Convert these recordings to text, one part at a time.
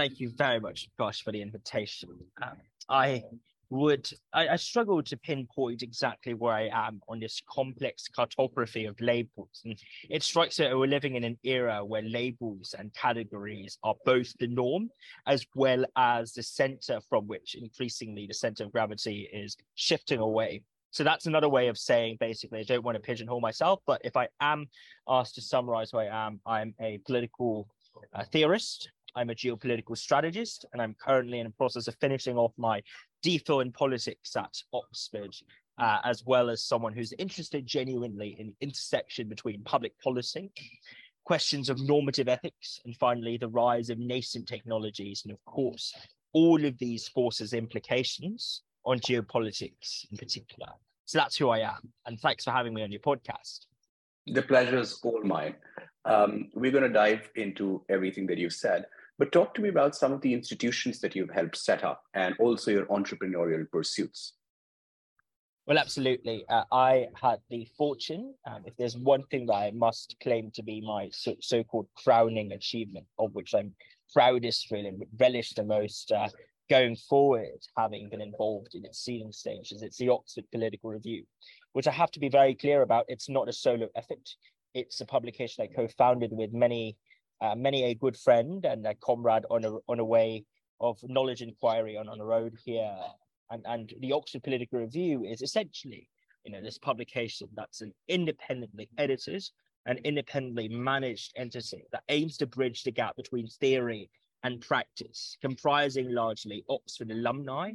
Thank you very much, Gosh, for the invitation. Um, I would I, I, struggle to pinpoint exactly where I am on this complex cartography of labels. And it strikes me that we're living in an era where labels and categories are both the norm, as well as the center from which increasingly the center of gravity is shifting away. So that's another way of saying basically, I don't want to pigeonhole myself, but if I am asked to summarize who I am, I'm a political uh, theorist I'm a geopolitical strategist, and I'm currently in the process of finishing off my DPhil in politics at Oxford, uh, as well as someone who's interested genuinely in the intersection between public policy, questions of normative ethics, and finally the rise of nascent technologies, and of course, all of these forces' implications on geopolitics in particular. So that's who I am, and thanks for having me on your podcast. The pleasure is all mine. Um, we're going to dive into everything that you've said. But talk to me about some of the institutions that you've helped set up and also your entrepreneurial pursuits. Well, absolutely. Uh, I had the fortune, um, if there's one thing that I must claim to be my so called crowning achievement, of which I'm proudest, really, and relish the most uh, going forward, having been involved in its seeding stages, it's the Oxford Political Review, which I have to be very clear about. It's not a solo effort. It's a publication I co founded with many uh, many a good friend and a comrade on a on a way of knowledge inquiry on, on a road here. And and the Oxford Political Review is essentially, you know, this publication that's an independently edited and independently managed entity that aims to bridge the gap between theory and practice, comprising largely Oxford alumni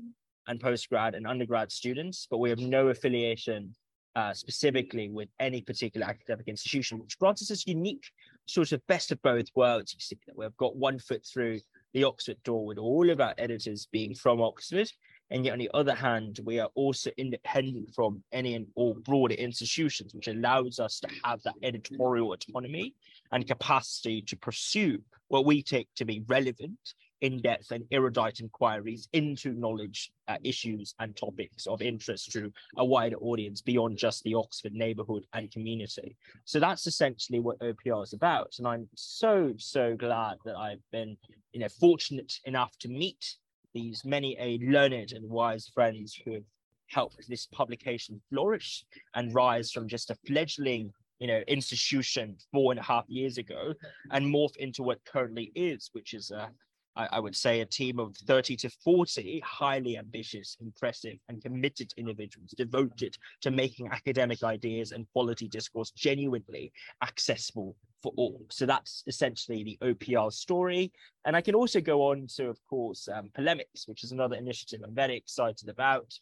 and postgrad and undergrad students, but we have no affiliation uh, specifically with any particular academic institution, which grants us this unique sort of best of both worlds. You see that we've got one foot through the Oxford door with all of our editors being from Oxford, and yet on the other hand, we are also independent from any and all broader institutions, which allows us to have that editorial autonomy and capacity to pursue what we take to be relevant in-depth and erudite inquiries into knowledge uh, issues and topics of interest to a wider audience beyond just the Oxford neighborhood and community. So that's essentially what OPR is about. And I'm so, so glad that I've been, you know, fortunate enough to meet these many a learned and wise friends who have helped this publication flourish and rise from just a fledgling you know institution four and a half years ago and morph into what currently is which is a I, I would say, a team of 30 to 40 highly ambitious, impressive, and committed individuals devoted to making academic ideas and quality discourse genuinely accessible for all. So that's essentially the OPR story. And I can also go on to, of course, um, Polemics, which is another initiative I'm very excited about.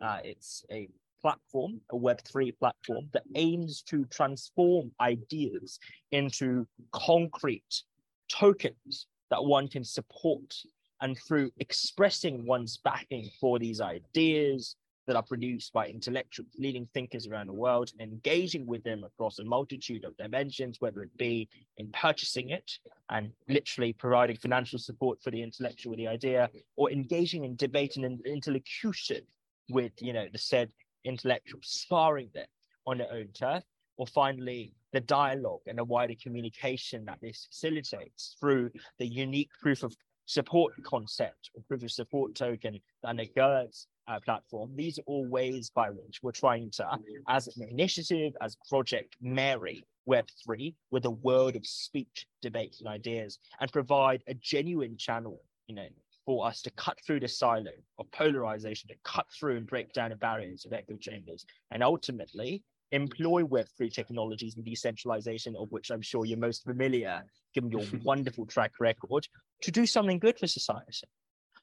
Uh, it's a platform, a Web3 platform that aims to transform ideas into concrete tokens that one can support. And through expressing one's backing for these ideas that are produced by intellectual leading thinkers around the world, engaging with them across a multitude of dimensions, whether it be in purchasing it and literally providing financial support for the intellectual, the idea, or engaging in debate and interlocution with, you know, the said intellectual, sparring them on their own turf, or finally the dialogue and the wider communication that this facilitates through the unique proof of support concept or proof of support token that undergirds our uh, platform. These are all ways by which we're trying to, as an initiative, as Project Mary Web3, with a world of speech, debate, and ideas, and provide a genuine channel, you know, for us to cut through the silo of polarization, to cut through and break down the barriers of echo chambers, and ultimately employ Web3 technologies and decentralization, of which I'm sure you're most familiar, given your wonderful track record, to do something good for society,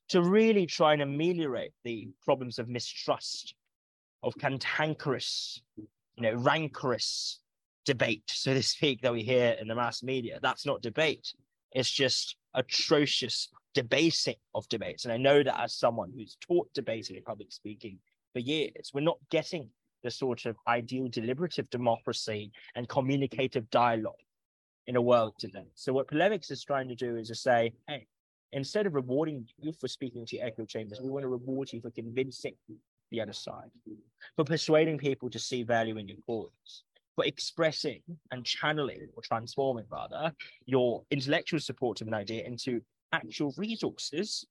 to really try and ameliorate the problems of mistrust, of cantankerous, you know, rancorous debate, so to speak, that we hear in the mass media. That's not debate. It's just atrocious debasing of debates. And I know that as someone who's taught debating and public speaking for years, we're not getting the sort of ideal deliberative democracy and communicative dialogue in a world today. So what polemics is trying to do is to say, hey, instead of rewarding you for speaking to echo chambers, we want to reward you for convincing the other side, for persuading people to see value in your cause, for expressing and channeling or transforming rather your intellectual support of an idea into actual resources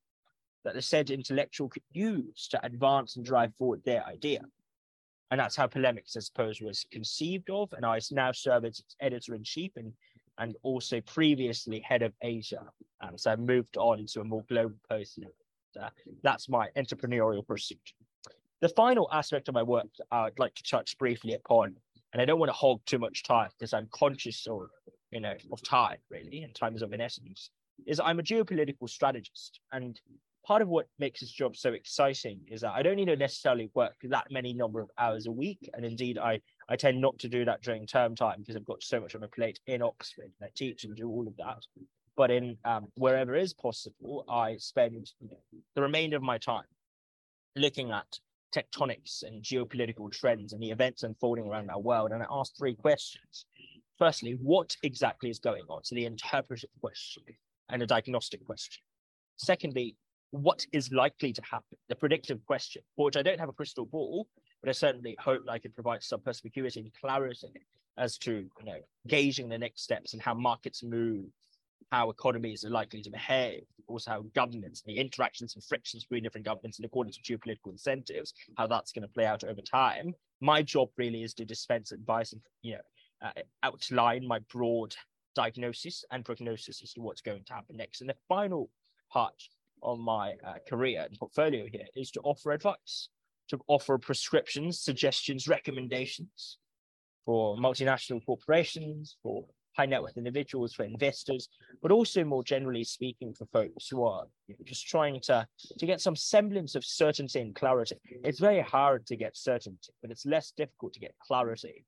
that the said intellectual could use to advance and drive forward their idea. And that's how Polemics, I suppose, was conceived of. And I now serve as its editor in chief and, and also previously head of Asia. Um, so I moved on to a more global post. Uh, that's my entrepreneurial pursuit. The final aspect of my work I'd like to touch briefly upon, and I don't want to hog too much time because I'm conscious of, you know, of time really, and time is of an essence, is I'm a geopolitical strategist. And part of what makes this job so exciting is that I don't need to necessarily work that many number of hours a week. And indeed, I, I tend not to do that during term time because I've got so much on my plate in Oxford. I teach and do all of that. But in um, wherever is possible, I spend you know, the remainder of my time looking at tectonics and geopolitical trends and the events unfolding around our world. And I ask three questions. Firstly, what exactly is going on? So the interpretive question and a diagnostic question. Secondly, what is likely to happen, the predictive question, for which I don't have a crystal ball, but I certainly hope I can provide some perspicuity and clarity as to you know gauging the next steps and how markets move, how economies are likely to behave, also how governments, the interactions and frictions between different governments and according to geopolitical incentives, how that's going to play out over time. My job really is to dispense advice and you know uh, outline my broad diagnosis and prognosis as to what's going to happen next. And the final part on my uh, career and portfolio here is to offer advice, to offer prescriptions, suggestions, recommendations for multinational corporations, for high net worth individuals, for investors, but also more generally speaking for folks who are just trying to, to get some semblance of certainty and clarity. It's very hard to get certainty, but it's less difficult to get clarity.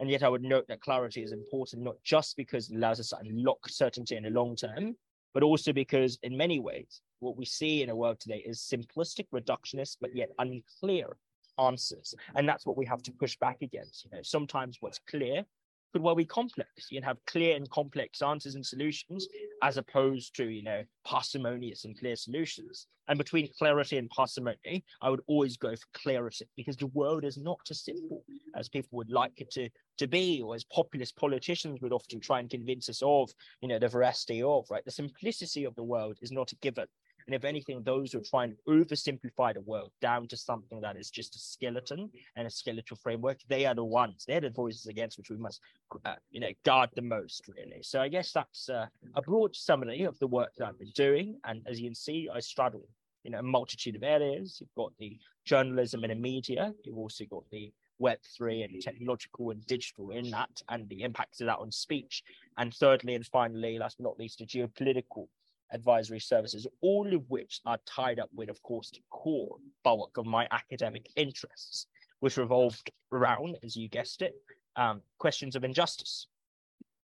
And yet I would note that clarity is important, not just because it allows us to unlock certainty in the long term, but also because in many ways, what we see in a world today is simplistic, reductionist, but yet unclear answers. And that's what we have to push back against. You know, sometimes what's clear could well be complex. You can have clear and complex answers and solutions as opposed to, you know, parsimonious and clear solutions. And between clarity and parsimony, I would always go for clarity because the world is not as simple as people would like it to, to be, or as populist politicians would often try and convince us of, you know, the veracity of, right? The simplicity of the world is not a given. And if anything, those who are trying to oversimplify the world down to something that is just a skeleton and a skeletal framework, they are the ones, they're the voices against which we must, uh, you know, guard the most, really. So I guess that's uh, a broad summary of the work that I've been doing. And as you can see, I straddle, you know, a multitude of areas. You've got the journalism and the media. You've also got the Web3 and technological and digital in that and the impacts of that on speech. And thirdly and finally, last but not least, the geopolitical advisory services, all of which are tied up with, of course, the core bulk of my academic interests, which revolved around, as you guessed it, um, questions of injustice.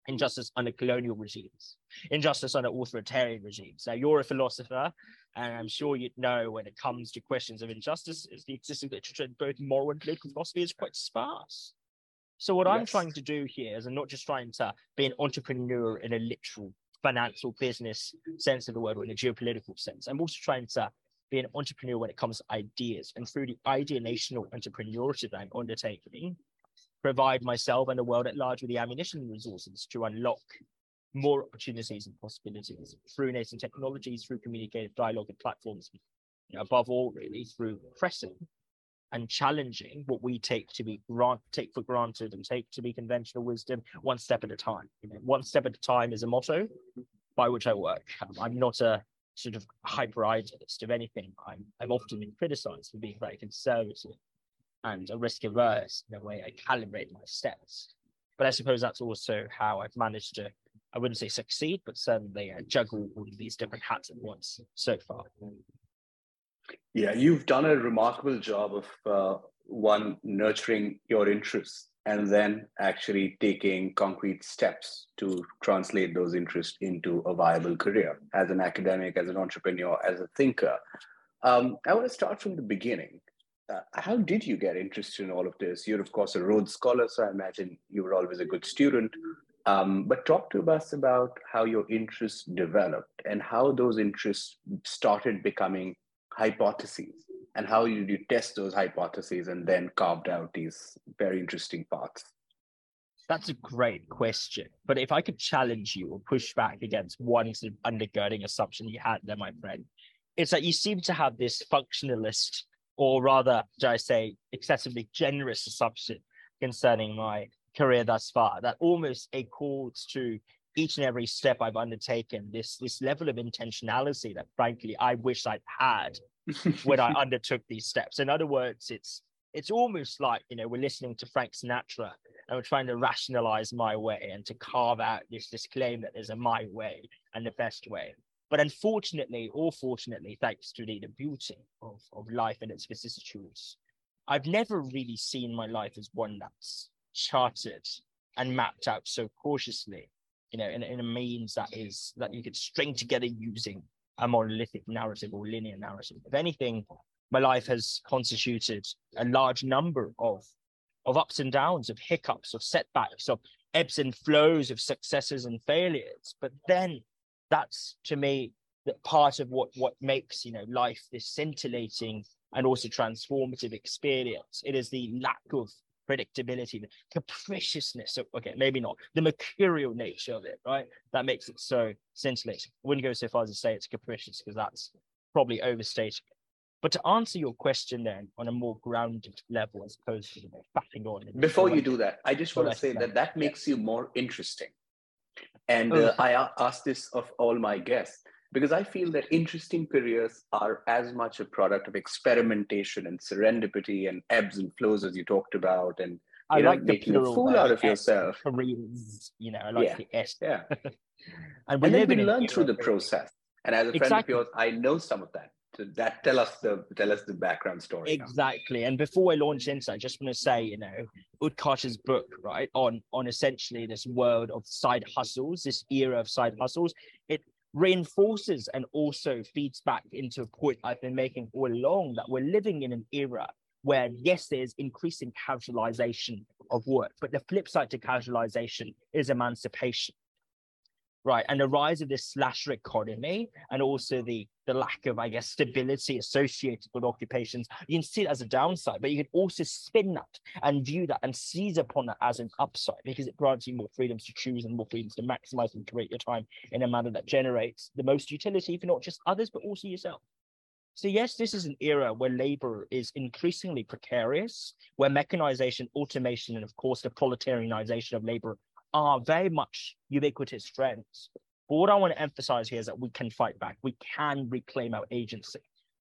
Injustice under colonial regimes, injustice under authoritarian regimes. Now, you're a philosopher, and I'm sure you'd know when it comes to questions of injustice, is the existing literature in both moral and political philosophy is quite sparse. So what yes. I'm trying to do here is I'm not just trying to be an entrepreneur in a literal financial business sense of the word or in a geopolitical sense. I'm also trying to be an entrepreneur when it comes to ideas. And through the ideational entrepreneurship that I'm undertaking, provide myself and the world at large with the ammunition and resources to unlock more opportunities and possibilities through nascent technologies, through communicative dialogue and platforms, above all, really, through pressing and challenging what we take to be grant take for granted and take to be conventional wisdom one step at a time. You know, one step at a time is a motto by which I work. Um, I'm not a sort of hyper idealist. of anything, I'm I've often been criticized for being very conservative and a risk averse in the way I calibrate my steps. But I suppose that's also how I've managed to, I wouldn't say succeed, but certainly uh, juggle all of these different hats at once so far. Yeah, you've done a remarkable job of uh, one nurturing your interests and then actually taking concrete steps to translate those interests into a viable career as an academic, as an entrepreneur, as a thinker. Um, I want to start from the beginning. Uh, how did you get interested in all of this? You're, of course, a Rhodes Scholar, so I imagine you were always a good student. Um, but talk to us about how your interests developed and how those interests started becoming hypotheses and how you, you test those hypotheses and then carved out these very interesting paths. That's a great question. But if I could challenge you or push back against one sort of undergirding assumption you had there, my friend, it's that you seem to have this functionalist, or rather, should I say, excessively generous assumption concerning my career thus far that almost accords to each and every step I've undertaken this this level of intentionality that frankly I wish I'd had when I undertook these steps. In other words, it's it's almost like you know we're listening to Frank Sinatra and we're trying to rationalize my way and to carve out this this claim that there's a my way and the best way. But unfortunately, or fortunately, thanks to the, the beauty of, of life and its vicissitudes, I've never really seen my life as one that's charted and mapped out so cautiously, you know, in, in a means that is that you could string together using a monolithic narrative or linear narrative. If anything, my life has constituted a large number of of ups and downs, of hiccups, of setbacks, of ebbs and flows, of successes and failures. But then that's to me that part of what what makes you know life this scintillating and also transformative experience. It is the lack of predictability, the capriciousness of, okay, maybe not, the mercurial nature of it, right? That makes it so scintillating. I wouldn't go so far as to say it's capricious because that's probably overstating it. But to answer your question then on a more grounded level as opposed to you know, batting on. Before you do that, I just want to say that that makes you more interesting. And oh, uh, I ask this of all my guests because I feel that interesting careers are as much a product of experimentation and serendipity and ebbs and flows as you talked about, and I know, like making a fool out of yourself. Careers, you know, I like yeah. the S. Yeah. and, and then we learn through the process. And as a friend exactly. of yours, I know some of that. So that tell us the tell us the background story. Exactly. Now. And before I launch into, I just want to say, you know, Utkarsh's book, right, on on essentially this world of side hustles, this era of side hustles, it reinforces and also feeds back into a point I've been making all along that we're living in an era where, yes, there's increasing casualization of work, but the flip side to casualization is emancipation. Right and the rise of this slasher economy and also the the lack of i guess stability associated with occupations you can see it as a downside but you can also spin that and view that and seize upon that as an upside because it grants you more freedoms to choose and more freedoms to maximize and create your time in a manner that generates the most utility for not just others but also yourself so yes, this is an era where labor is increasingly precarious, where mechanization, automation, and of course the proletarianization of labor are very much ubiquitous trends. But what I want to emphasize here is that we can fight back. We can reclaim our agency.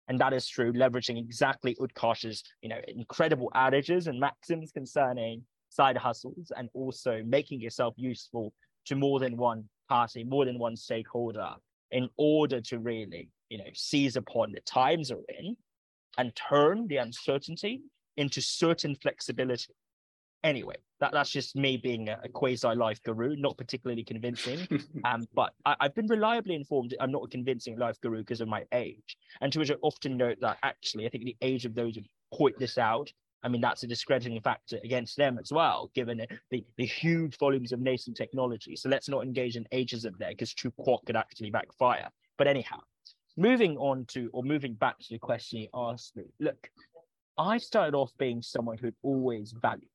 And that is through leveraging exactly Utkarsh's, you know, incredible adages and maxims concerning side hustles and also making yourself useful to more than one party, more than one stakeholder in order to really, you know, seize upon the times are in and turn the uncertainty into certain flexibility anyway, that, that's just me being a, a quasi life guru, not particularly convincing. um, but I, have been reliably informed I'm not a convincing life guru because of my age. And to which I often note that actually, I think the age of those who point this out, I mean, that's a discrediting factor against them as well, given the, the huge volumes of nascent technology. So let's not engage in ageism there because tu quoque could actually backfire. But anyhow, moving on to, or moving back to the question you asked me, look, I started off being someone who'd always valued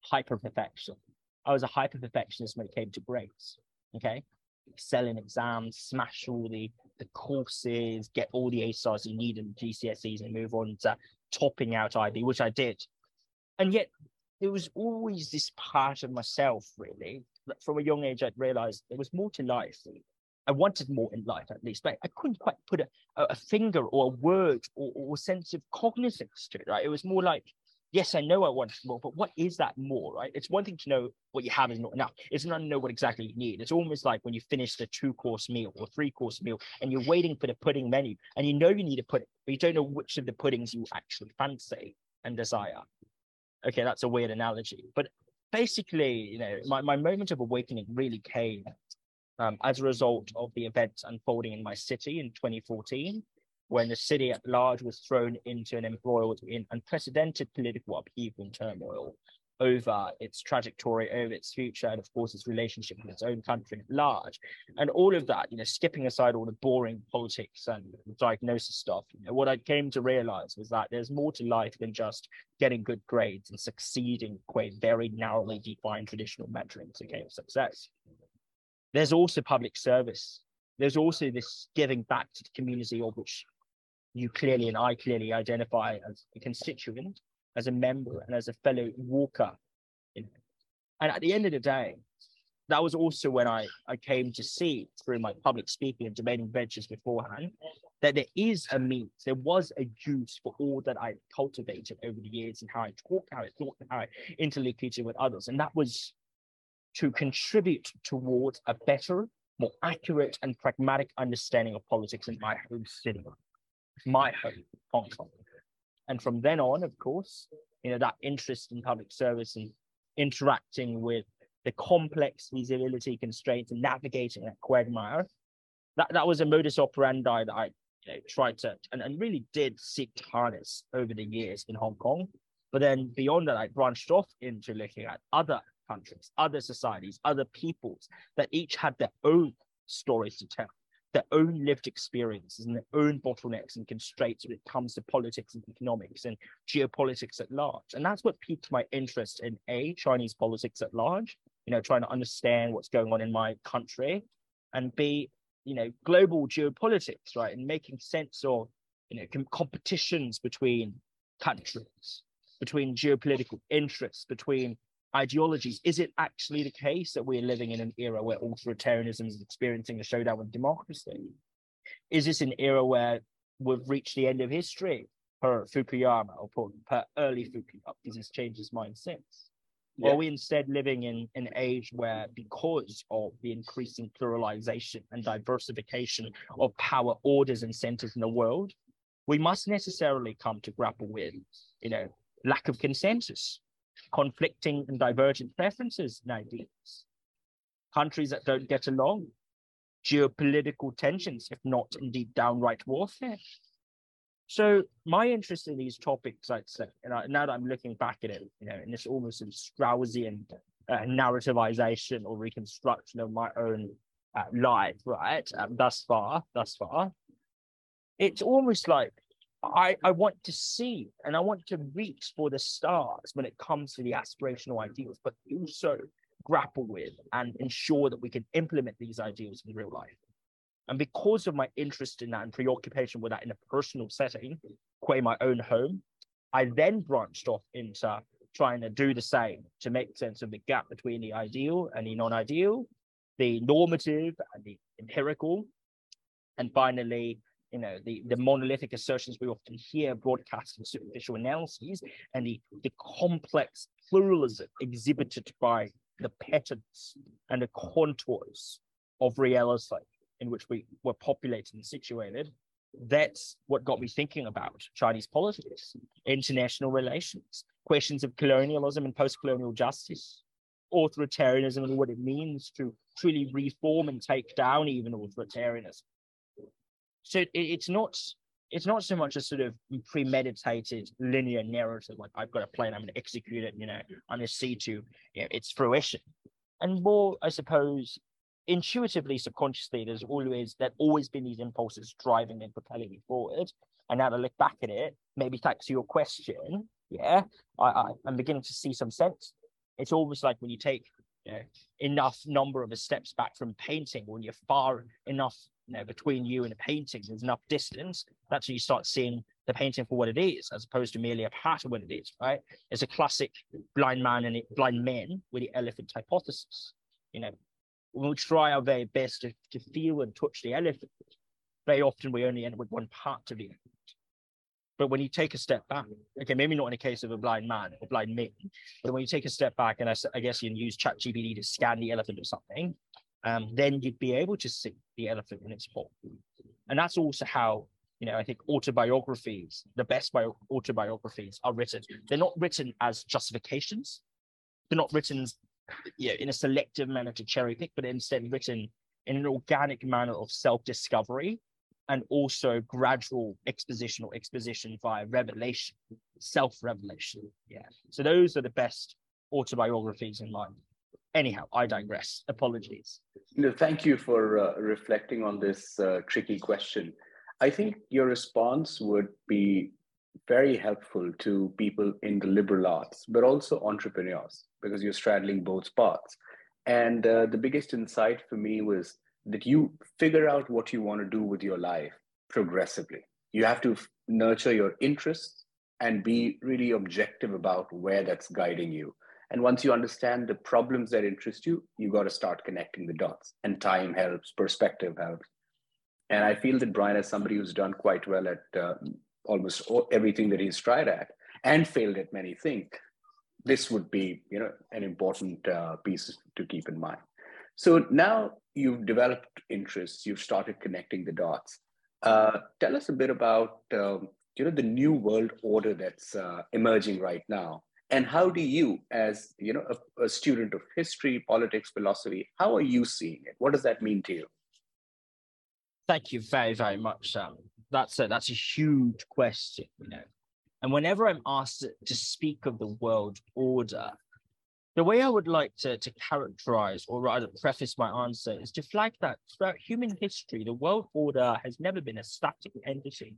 hyper perfection. I was a hyper perfectionist when it came to grades. Okay. Excel in exams, smash all the, the courses, get all the A stars you need in GCSEs and move on to topping out IB, which I did. And yet there was always this part of myself, really, that from a young age I'd realized there was more to life. I wanted more in life, at least, but I couldn't quite put a, a finger or a word or, or sense of cognizance to it. Right? It was more like yes, I know I want more, but what is that more, right? It's one thing to know what you have is not enough. It's not to know what exactly you need. It's almost like when you finish the two course meal or three course meal and you're waiting for the pudding menu and you know you need a pudding, but you don't know which of the puddings you actually fancy and desire. Okay, that's a weird analogy, but basically, you know, my, my moment of awakening really came um, as a result of the events unfolding in my city in 2014 when the city at large was thrown into an embroiled in unprecedented political upheaval and turmoil. over its trajectory, over its future, and of course its relationship with its own country at large. And all of that, you know, skipping aside all the boring politics and diagnosis stuff, you know, what I came to realize was that there's more to life than just getting good grades and succeeding quite very narrowly defined traditional metrics okay, of success. There's also public service. There's also this giving back to the community of which you clearly and I clearly identify as a constituent as a member and as a fellow walker. You know. And at the end of the day, that was also when I, I came to see through my public speaking and debating ventures beforehand that there is a means, there was a use for all that I cultivated over the years and how I talked, how I thought, and how I interlocuted with others. And that was to contribute towards a better, more accurate, and pragmatic understanding of politics in my home city, my home, Hong Kong. And from then on, of course, you know, that interest in public service and interacting with the complex feasibility constraints and navigating that quagmire, that, that was a modus operandi that I you know, tried to and, and really did seek to harness over the years in Hong Kong. But then beyond that, I branched off into looking at other countries, other societies, other peoples that each had their own stories to tell their own lived experiences and their own bottlenecks and constraints when it comes to politics and economics and geopolitics at large. And that's what piqued my interest in A, Chinese politics at large, you know, trying to understand what's going on in my country, and B, you know, global geopolitics, right, and making sense of, you know, com- competitions between countries, between geopolitical interests, between ideologies. Is it actually the case that we're living in an era where authoritarianism is experiencing a showdown with democracy? Is this an era where we've reached the end of history per Fukuyama or per, per early Fukuyama because it's changed his mind since? Yeah. Are we instead living in an age where, because of the increasing pluralization and diversification of power orders and centers in the world, we must necessarily come to grapple with, you know, lack of consensus, conflicting and divergent preferences and ideas, countries that don't get along, geopolitical tensions, if not indeed downright warfare. So my interest in these topics, I'd say, and I, now that I'm looking back at it, you know, in this almost sort of Straussian uh, narrativization or reconstruction of my own uh, life, right, um, thus far, thus far, it's almost like I, I want to see and I want to reach for the stars when it comes to the aspirational ideals, but also grapple with and ensure that we can implement these ideals in real life. And because of my interest in that and preoccupation with that in a personal setting, quite my own home, I then branched off into trying to do the same to make sense of the gap between the ideal and the non-ideal, the normative and the empirical, and finally you know the, the monolithic assertions we often hear broadcast in superficial analyses and the, the complex pluralism exhibited by the patterns and the contours of reality in which we were populated and situated that's what got me thinking about chinese politics international relations questions of colonialism and post-colonial justice authoritarianism and what it means to truly reform and take down even authoritarianism so it, it's not it's not so much a sort of premeditated linear narrative like I've got a plan, I'm going to execute it, you know, I'm going to see to you know, its fruition. And more, I suppose, intuitively, subconsciously, there's always that always been these impulses driving and propelling me forward. And now to look back at it, maybe thanks to your question, yeah, I, I I'm beginning to see some sense. It's almost like when you take you know, enough number of steps back from painting, when you're far enough you know, between you and a painting, there's enough distance, that's when you start seeing the painting for what it is, as opposed to merely a part of what it is, right? It's a classic blind man and blind men with the elephant hypothesis. You know, when we try our very best to, to feel and touch the elephant, very often we only end up with one part of the elephant. But when you take a step back, okay, maybe not in the case of a blind man or blind men, but when you take a step back and I, I guess you can use ChatGPT to scan the elephant or something, um, then you'd be able to see the elephant in its whole. And that's also how, you know, I think autobiographies, the best bio- autobiographies are written. They're not written as justifications. They're not written you know, in a selective manner to cherry pick, but instead written in an organic manner of self-discovery and also gradual exposition or exposition via revelation, self-revelation. Yeah. So those are the best autobiographies in mind. Anyhow, I digress. Apologies. No, thank you for uh, reflecting on this uh, tricky question. I think your response would be very helpful to people in the liberal arts, but also entrepreneurs, because you're straddling both paths. And uh, the biggest insight for me was that you figure out what you want to do with your life progressively. You have to f- nurture your interests and be really objective about where that's guiding you. And once you understand the problems that interest you, you got to start connecting the dots. And time helps, perspective helps. And I feel that Brian, as somebody who's done quite well at uh, almost everything that he's tried at and failed at many things, this would be, you know, an important uh, piece to keep in mind. So now you've developed interests, you've started connecting the dots. Uh, tell us a bit about, um, you know, the new world order that's uh, emerging right now and how do you as you know a, a, student of history politics philosophy how are you seeing it? What does that mean to you? Thank you very very much sam that's a that's a huge question you know. And whenever i'm asked to speak of the world order the way i would like to, to characterize or rather preface my answer is to flag that throughout human history the world order has never been a static entity.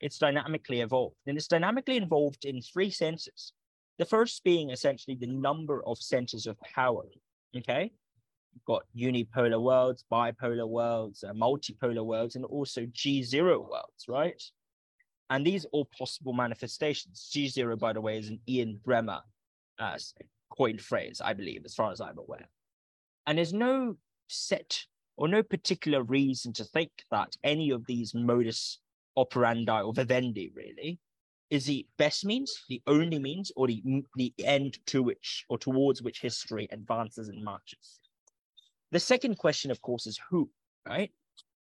It's dynamically evolved and it's dynamically evolved in three senses the first being essentially the number of centers of power. Okay. You've got unipolar worlds, bipolar worlds, uh, multipolar worlds, and also G0 worlds, right? And these are all possible manifestations. G0, by the way, is an Ian Bremmer uh, coined phrase, I believe, as far as I'm aware. And there's no set or no particular reason to think that any of these modus operandi or vivendi, really, is the best means, the only means, or the, the end to which or towards which history advances and marches? The second question, of course, is who, right?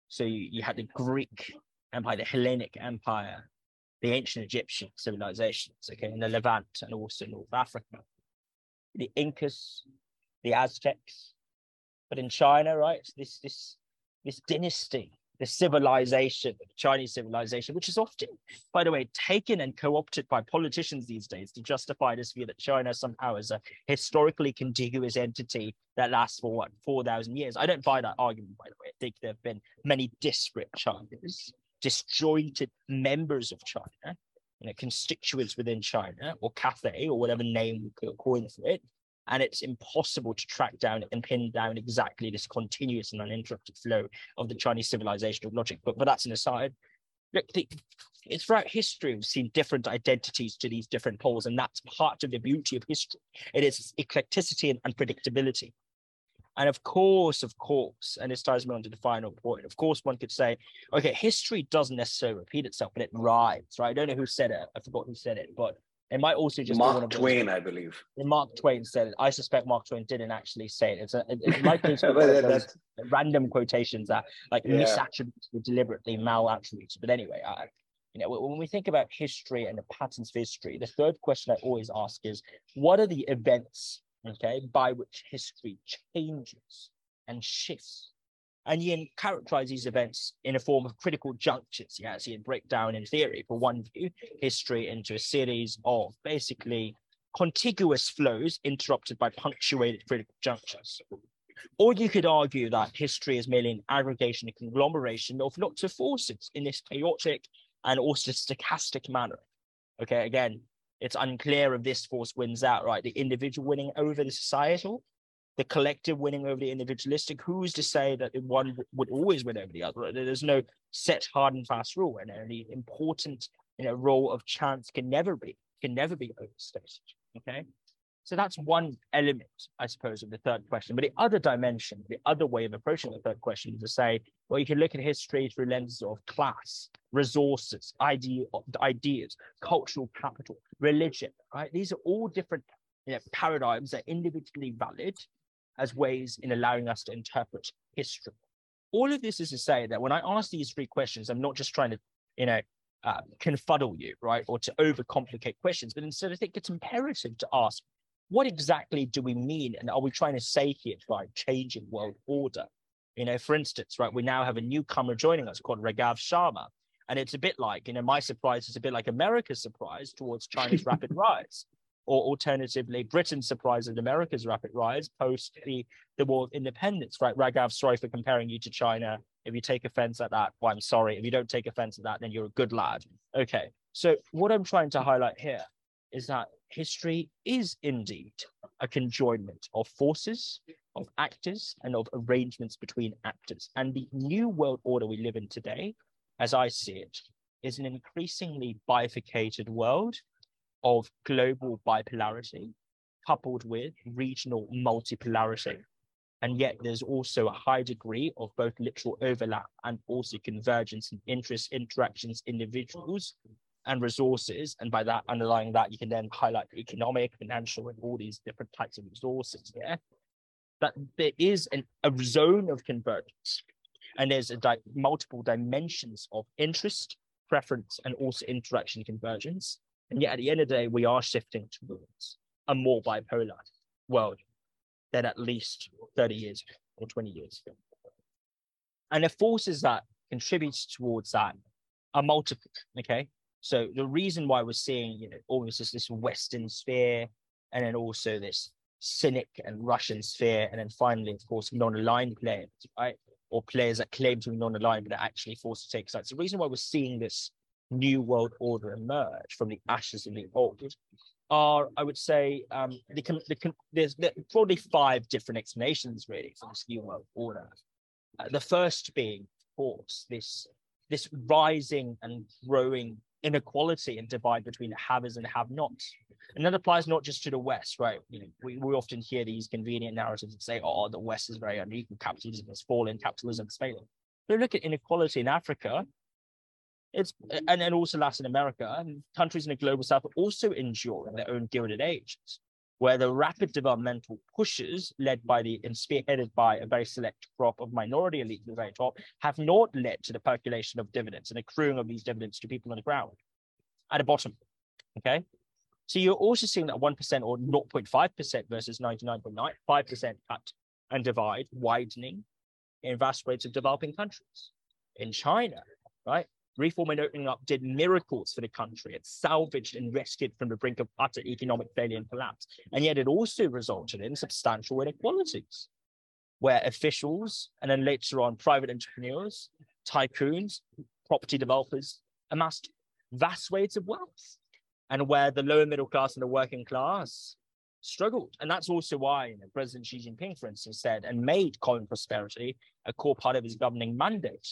So you, you had the Greek Empire, the Hellenic Empire, the ancient Egyptian civilizations, okay, in the Levant and also North Africa, the Incas, the Aztecs, but in China, right, this this this dynasty the civilization, the Chinese civilization, which is often, by the way, taken and co-opted by politicians these days to justify this view that China somehow is a historically contiguous entity that lasts for what, 4,000 years. I don't buy that argument, by the way. I think there have been many disparate Chinas, disjointed members of China, you know, constituents within China, or Cathay, or whatever name we could coin for it, and it's impossible to track down and pin down exactly this continuous and uninterrupted flow of the Chinese civilizational logic. But, but that's an aside. Look, the, it's throughout history we've seen different identities to these different poles, and that's part of the beauty of history. It is eclecticity and unpredictability. And of course, of course, and this ties me on to the final point. Of course, one could say, okay, history doesn't necessarily repeat itself, but it rhymes, right? I don't know who said it. I forgot who said it, but it might also just Mark be one of Twain, I believe. Mark Twain said it. I suspect Mark Twain didn't actually say it. It's a, it, it might be random quotations that like yeah. misattributes or deliberately malattributes. But anyway, I, you know, when we think about history and the patterns of history, the third question I always ask is, what are the events, okay, by which history changes and shifts? And Ian characterize these events in a form of critical junctures. Yeah, so you break down in theory, for one view, history into a series of basically contiguous flows interrupted by punctuated critical junctures. Or you could argue that history is merely an aggregation, a conglomeration of lots of forces in this chaotic and also stochastic manner. Okay, again, it's unclear if this force wins out, right? The individual winning over the societal, the collective winning over the individualistic. Who's to say that one would always win over the other? There's no set hard and fast rule, and the important you know role of chance can never be can never be overstated. Okay, so that's one element, I suppose, of the third question. But the other dimension, the other way of approaching the third question is to say, well, you can look at history through lenses of class, resources, idea, ideas, cultural capital, religion. Right? These are all different you know, paradigms that are individually valid as ways in allowing us to interpret history. All of this is to say that when I ask these three questions, I'm not just trying to, you know, uh, confuddle you, right, or to overcomplicate questions, but instead I think it's imperative to ask, what exactly do we mean, and are we trying to say here by changing world order? You know, for instance, right, we now have a newcomer joining us called Raghav Sharma, and it's a bit like, you know, my surprise is a bit like America's surprise towards China's rapid rise. Or alternatively, Britain's surprise at America's rapid rise post the, the war of independence, right? Raghav, sorry for comparing you to China. If you take offense at that, well, I'm sorry. If you don't take offense at that, then you're a good lad. Okay. So what I'm trying to highlight here is that history is indeed a conjoinment of forces, of actors, and of arrangements between actors. And the new world order we live in today, as I see it, is an increasingly bifurcated world of global bipolarity coupled with regional multipolarity. And yet there's also a high degree of both literal overlap and also convergence in interests, interactions, individuals, and resources. And by that, underlying that, you can then highlight economic, financial, and all these different types of resources here. That there is an, a zone of convergence, and there's a di- multiple dimensions of interest, preference, and also interaction convergence. And yet, at the end of the day, we are shifting towards a more bipolar world than at least 30 years or 20 years ago. And the forces that contributes towards that are multiple. Okay. So the reason why we're seeing, you know, almost this, this Western sphere and then also this Sinic and Russian sphere, and then finally, of course, non-aligned players, right? Or players that claim to be non-aligned but are actually forced to take sides. The reason why we're seeing this new world order emerge from the ashes of the old are, I would say, um, the, the, there's, there's probably five different explanations really for this new world order. Uh, the first being, of course, this this rising and growing inequality and divide between haves and have-nots. And that applies not just to the West, right? You know, we, we often hear these convenient narratives that say, oh, the West is very unequal, capitalism has fallen, capitalism is failing. But look at inequality in Africa, it's and then also Latin America and countries in the global south are also enduring their own gilded ages, where the rapid developmental pushes led by the and spearheaded by a very select crop of minority elite at the very top have not led to the percolation of dividends and accruing of these dividends to people on the ground at the bottom. Okay. So you're also seeing that 1% or 0.5% versus 99.95% cut and divide widening in vast rates of developing countries. In China, right? Reform and opening up did miracles for the country. It salvaged and rescued from the brink of utter economic failure and collapse. And yet it also resulted in substantial inequalities, where officials and then later on private entrepreneurs, tycoons, property developers amassed vast weights of wealth, and where the lower middle class and the working class struggled. And that's also why you know, President Xi Jinping, for instance, said and made common prosperity a core part of his governing mandate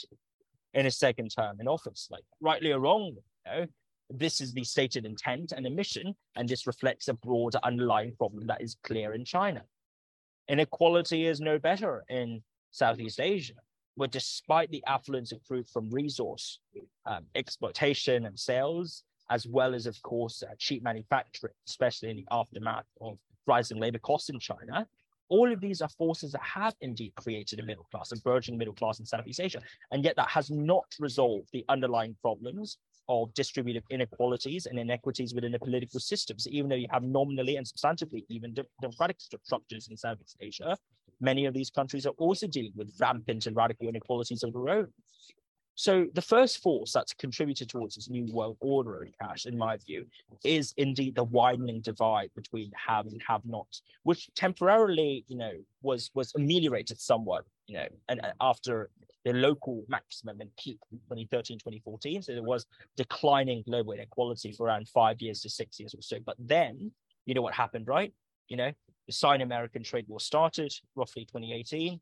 in his second term in office. Like, rightly or wrongly, you know, this is the stated intent and a mission, and this reflects a broader underlying problem that is clear in China. Inequality is no better in Southeast Asia, where despite the affluence accrued from resource um, exploitation and sales, as well as, of course, uh, cheap manufacturing, especially in the aftermath of rising labor costs in China, all of these are forces that have indeed created a middle class, a burgeoning middle class in Southeast Asia. And yet that has not resolved the underlying problems of distributive inequalities and inequities within the political systems. Even though you have nominally and substantively even democratic structures in Southeast Asia, many of these countries are also dealing with rampant and radical inequalities of their own. So the first force that's contributed towards this new world order in cash, in my view, is indeed the widening divide between have and have not, which temporarily, you know, was was ameliorated somewhat, you know, and after the local maximum and peak in 2013, 2014. So there was declining global inequality for around five years to six years or so. But then, you know what happened, right? You know, the Sino-American trade war started roughly 2018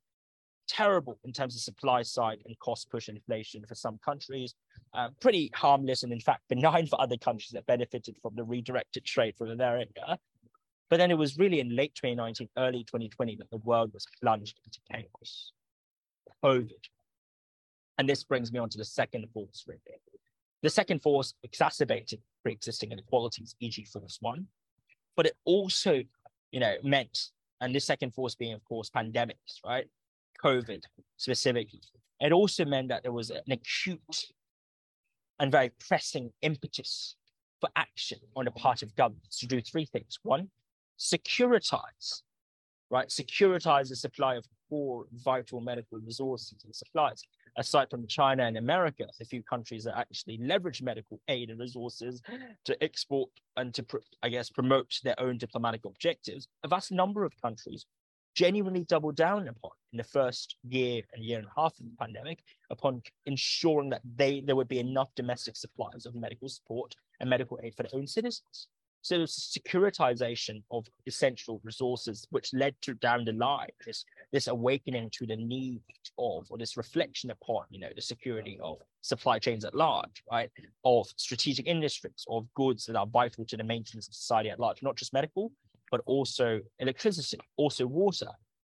terrible in terms of supply side and cost push inflation for some countries, uh, pretty harmless and in fact benign for other countries that benefited from the redirected trade from America. But then it was really in late 2019, early 2020 that the world was plunged into chaos. COVID. And this brings me on to the second force, really. The second force exacerbated pre-existing inequalities, e.g. force one, but it also, you know, meant, and this second force being, of course, pandemics, right? COVID specifically. It also meant that there was an acute and very pressing impetus for action on the part of governments to do three things. One, securitize, right? Securitize the supply of core vital medical resources and supplies. aside from China and America, the few countries that actually leverage medical aid and resources to export and to, I guess, promote their own diplomatic objectives, a vast number of countries genuinely doubled down upon in the first year and year and a half of the pandemic upon ensuring that they there would be enough domestic supplies of medical support and medical aid for their own citizens. So it's securitization of essential resources, which led to down the line this, this awakening to the need of, or this reflection upon, you know, the security of supply chains at large, right? Of strategic industries, of goods that are vital to the maintenance of society at large, not just medical, but also electricity, also water.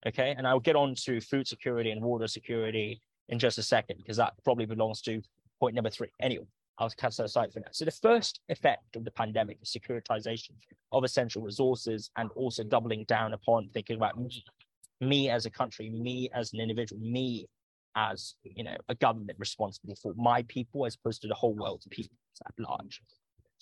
Okay. And I'll get on to food security and water security in just a second, because that probably belongs to point number three. Anyway, I'll cast that aside for now. So the first effect of the pandemic is securitization of essential resources and also doubling down upon thinking about me, me as a country, me as an individual, me as you know a government responsible for my people as opposed to the whole world's people at large.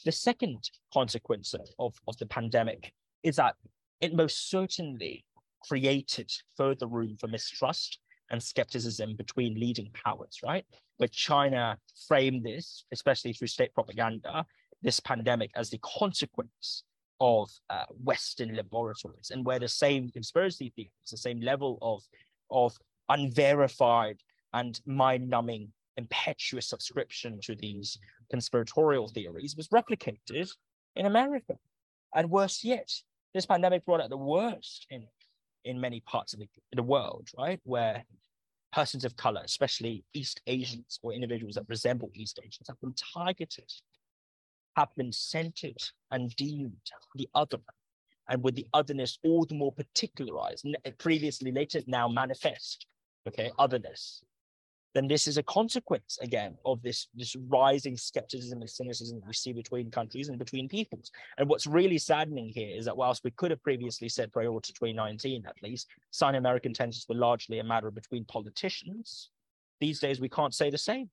The second consequence of, of the pandemic is that it most certainly created further room for mistrust and skepticism between leading powers, right? Where China framed this, especially through state propaganda, this pandemic as the consequence of uh, Western laboratories, and where the same conspiracy theories, the same level of, of unverified and mind-numbing impetuous subscription to these conspiratorial theories was replicated in America. And worse yet, this pandemic brought out the worst in in many parts of the, the world, right? Where persons of color, especially East Asians or individuals that resemble East Asians, have been targeted, have been centered and deemed the other. And with the otherness all the more particularized, previously, later, now manifest, okay, otherness then this is a consequence again of this this rising skepticism and cynicism that we see between countries and between peoples. And what's really saddening here is that whilst we could have previously said prior to 2019 at least, Sino-American tensions were largely a matter between politicians, these days we can't say the same.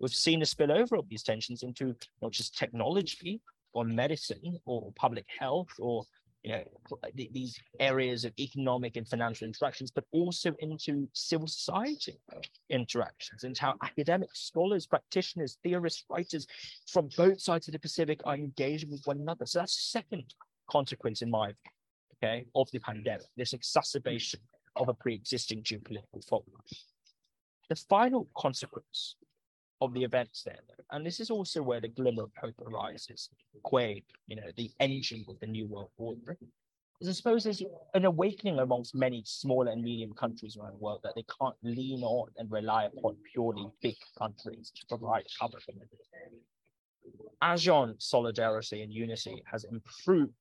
We've seen a spillover of these tensions into not just technology or medicine or public health or you know uh, these areas of economic and financial interactions, but also into civil society interactions, into how academics, scholars, practitioners, theorists, writers from both sides of the Pacific are engaging with one another. So that's the second consequence, in my view, okay, of the pandemic, this exacerbation of a pre-existing geopolitical fault. The final consequence of the events there. And this is also where the glimmer of hope arises. Quaid, you know, the engine of the New World Order. I suppose there's an awakening amongst many small and medium countries around the world that they can't lean on and rely upon purely big countries to provide cover for them. ASEAN solidarity and unity has improved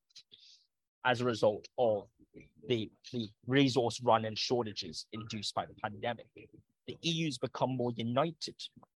as a result of the, the resource run and shortages induced by the pandemic the EU's become more united,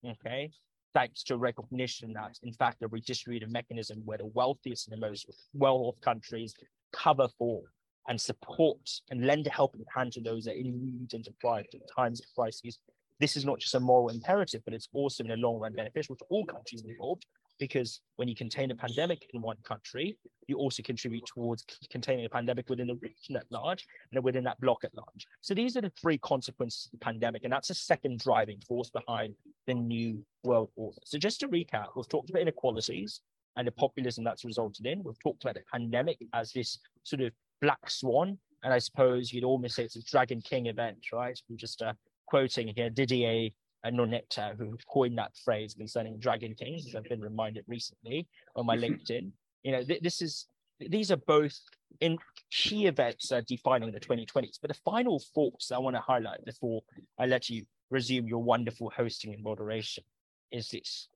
okay, thanks to recognition that, in fact, a redistributive mechanism where the wealthiest and the most well-off countries cover for and support and lend a helping hand to those that in need and deprived at times of crises. This is not just a moral imperative, but it's also in the long run beneficial to all countries involved because when you contain a pandemic in one country, you also contribute towards containing a pandemic within the region at large and within that block at large. So these are the three consequences of the pandemic, and that's a second driving force behind the new world order. So just to recap, we've talked about inequalities and the populism that's resulted in. We've talked about the pandemic as this sort of black swan, and I suppose you'd almost say it's a Dragon King event, right? We're just uh, quoting here Didier Sornette, who coined that phrase concerning Dragon Kings. As I've been reminded recently on my LinkedIn. You know, th- this is these are both in key events uh, defining the 2020s. But the final thoughts I want to highlight before I let you resume your wonderful hosting and moderation is this.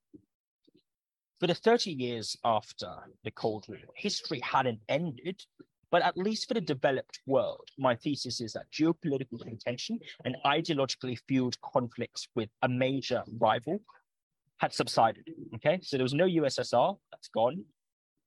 For the 30 years after the Cold War, history hadn't ended, but at least for the developed world, my thesis is that geopolitical contention and ideologically fueled conflicts with a major rival had subsided. Okay, so there was no USSR, that's gone.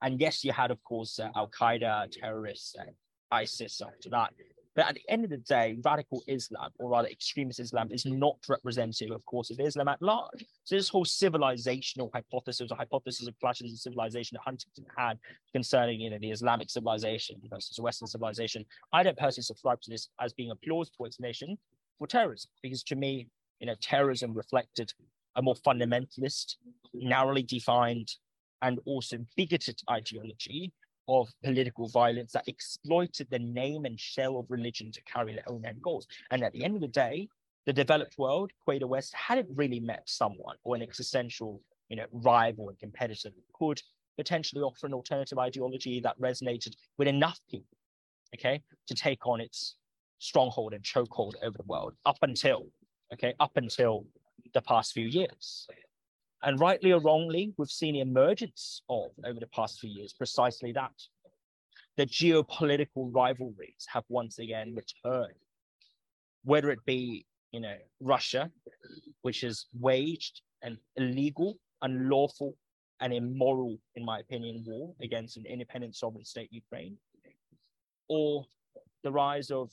And yes, you had, of course, uh, Al Qaeda, terrorists, uh, ISIS after that. But at the end of the day, radical Islam, or rather extremist Islam, is not representative, of course, of Islam at large. So this whole civilizational hypothesis, or hypothesis of clashes of civilization that Huntington had concerning, you know, the Islamic civilization versus Western civilization, I don't personally subscribe to this as being a plausible explanation for terrorism, because to me, you know, terrorism reflected a more fundamentalist, narrowly defined, and also bigoted ideology of political violence that exploited the name and shell of religion to carry their own end goals. And at the end of the day, the developed world, Quader West, hadn't really met someone or an existential, you know, rival and competitor that could potentially offer an alternative ideology that resonated with enough people, okay, to take on its stronghold and chokehold over the world up until, okay, up until the past few years. And rightly or wrongly, we've seen the emergence of, over the past few years, precisely that. The geopolitical rivalries have once again returned, whether it be, you know, Russia, which has waged an illegal, unlawful, and immoral, in my opinion, war against an independent sovereign state, Ukraine, or the rise of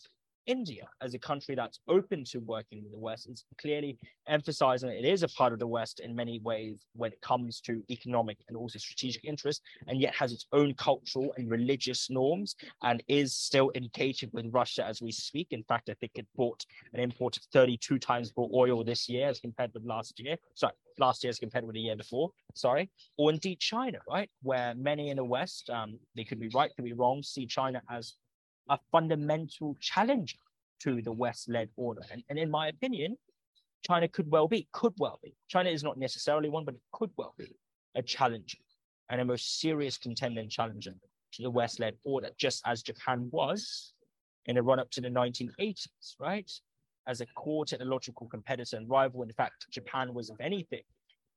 India as a country that's open to working with the West is clearly emphasizing it is a part of the West in many ways when it comes to economic and also strategic interests, and yet has its own cultural and religious norms and is still engaging with Russia as we speak. In fact, I think it bought an import of 32 times more oil this year as compared with last year. Sorry, last year as compared with the year before. Sorry, or indeed China, right, where many in the West, um, they could be right, could be wrong, see China as a fundamental challenge to the West-led order. And, and in my opinion, China could well be, could well be. China is not necessarily one, but it could well be a challenger and a most serious contender and challenger to the West-led order, just as Japan was in the run-up to the 1980s, right? As a core technological competitor and rival. In fact, Japan was, if anything,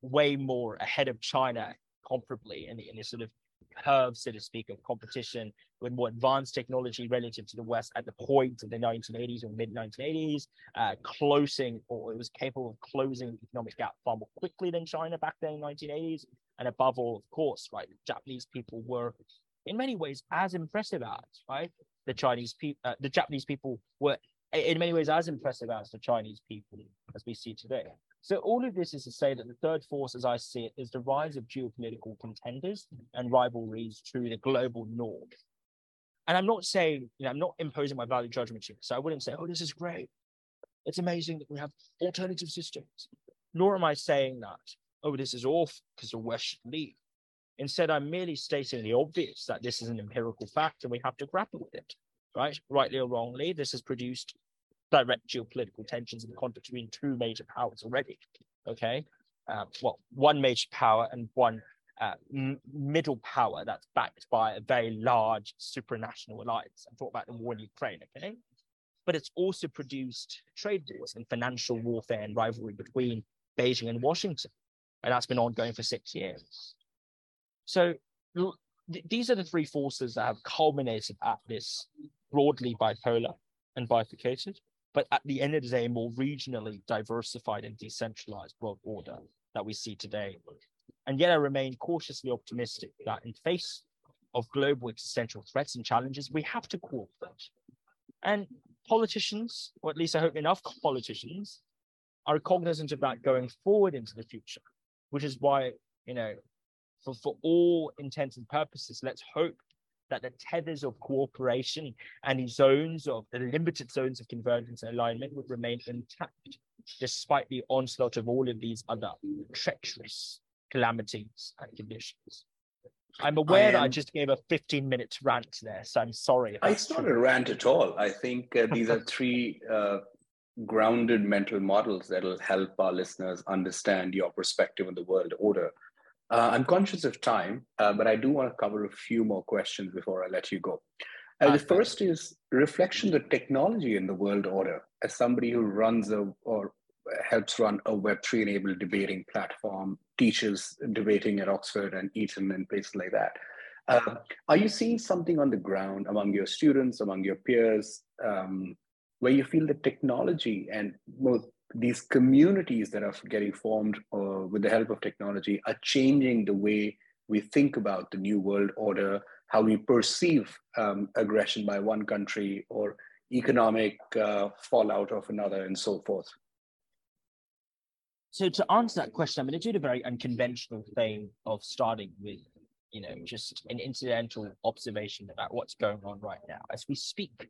way more ahead of China comparably in the, in the sort of curve, so to speak, of competition with more advanced technology relative to the West at the point of the 1980s or mid 1980s, uh, closing or it was capable of closing the economic gap far more quickly than China back then in the 1980s. And above all, of course, right, Japanese people were in many ways as impressive as, right? The Chinese people, uh, the Japanese people were in many ways as impressive as the Chinese people as we see today. So all of this is to say that the third force, as I see it, is the rise of geopolitical contenders and rivalries to the global north. And I'm not saying, you know, I'm not imposing my value judgment here. So I wouldn't say, oh, this is great. It's amazing that we have alternative systems. Nor am I saying that, oh, this is awful because the West should leave. Instead, I'm merely stating the obvious that this is an empirical fact and we have to grapple with it, right? Rightly or wrongly, this has produced direct geopolitical tensions in the context between two major powers already. Okay, uh, well, one major power and one uh, middle power that's backed by a very large supranational alliance. I'm talking about the war in Ukraine. Okay, but it's also produced trade wars and financial warfare and rivalry between Beijing and Washington, and that's been ongoing for six years. So th- these are the three forces that have culminated at this broadly bipolar and bifurcated but at the end of the day, a more regionally diversified and decentralized world order that we see today. And yet I remain cautiously optimistic that in face of global existential threats and challenges, we have to cooperate. And politicians, or at least I hope enough politicians, are cognizant of that going forward into the future, which is why, you know, for, for all intents and purposes, let's hope that the tethers of cooperation and the zones of the limited zones of convergence and alignment would remain intact despite the onslaught of all of these other treacherous calamities and conditions. I'm aware am, that I just gave a 15 minute rant there, so I'm sorry. It's not a rant at all. I think uh, these are three uh, grounded mental models that will help our listeners understand your perspective on the world order. Uh, I'm conscious of time, uh, but I do want to cover a few more questions before I let you go. Uh, the first is reflection the technology in the world order. As somebody who runs a or helps run a Web3 enabled debating platform, teaches debating at Oxford and Eton and places like that. Uh, are you seeing something on the ground among your students, among your peers, um, where you feel the technology and both these communities that are getting formed uh, with the help of technology are changing the way we think about the new world order, how we perceive um, aggression by one country or economic uh, fallout of another, and so forth. So to answer that question, I'm going to do the very unconventional thing of starting with, you know, just an incidental observation about what's going on right now as we speak.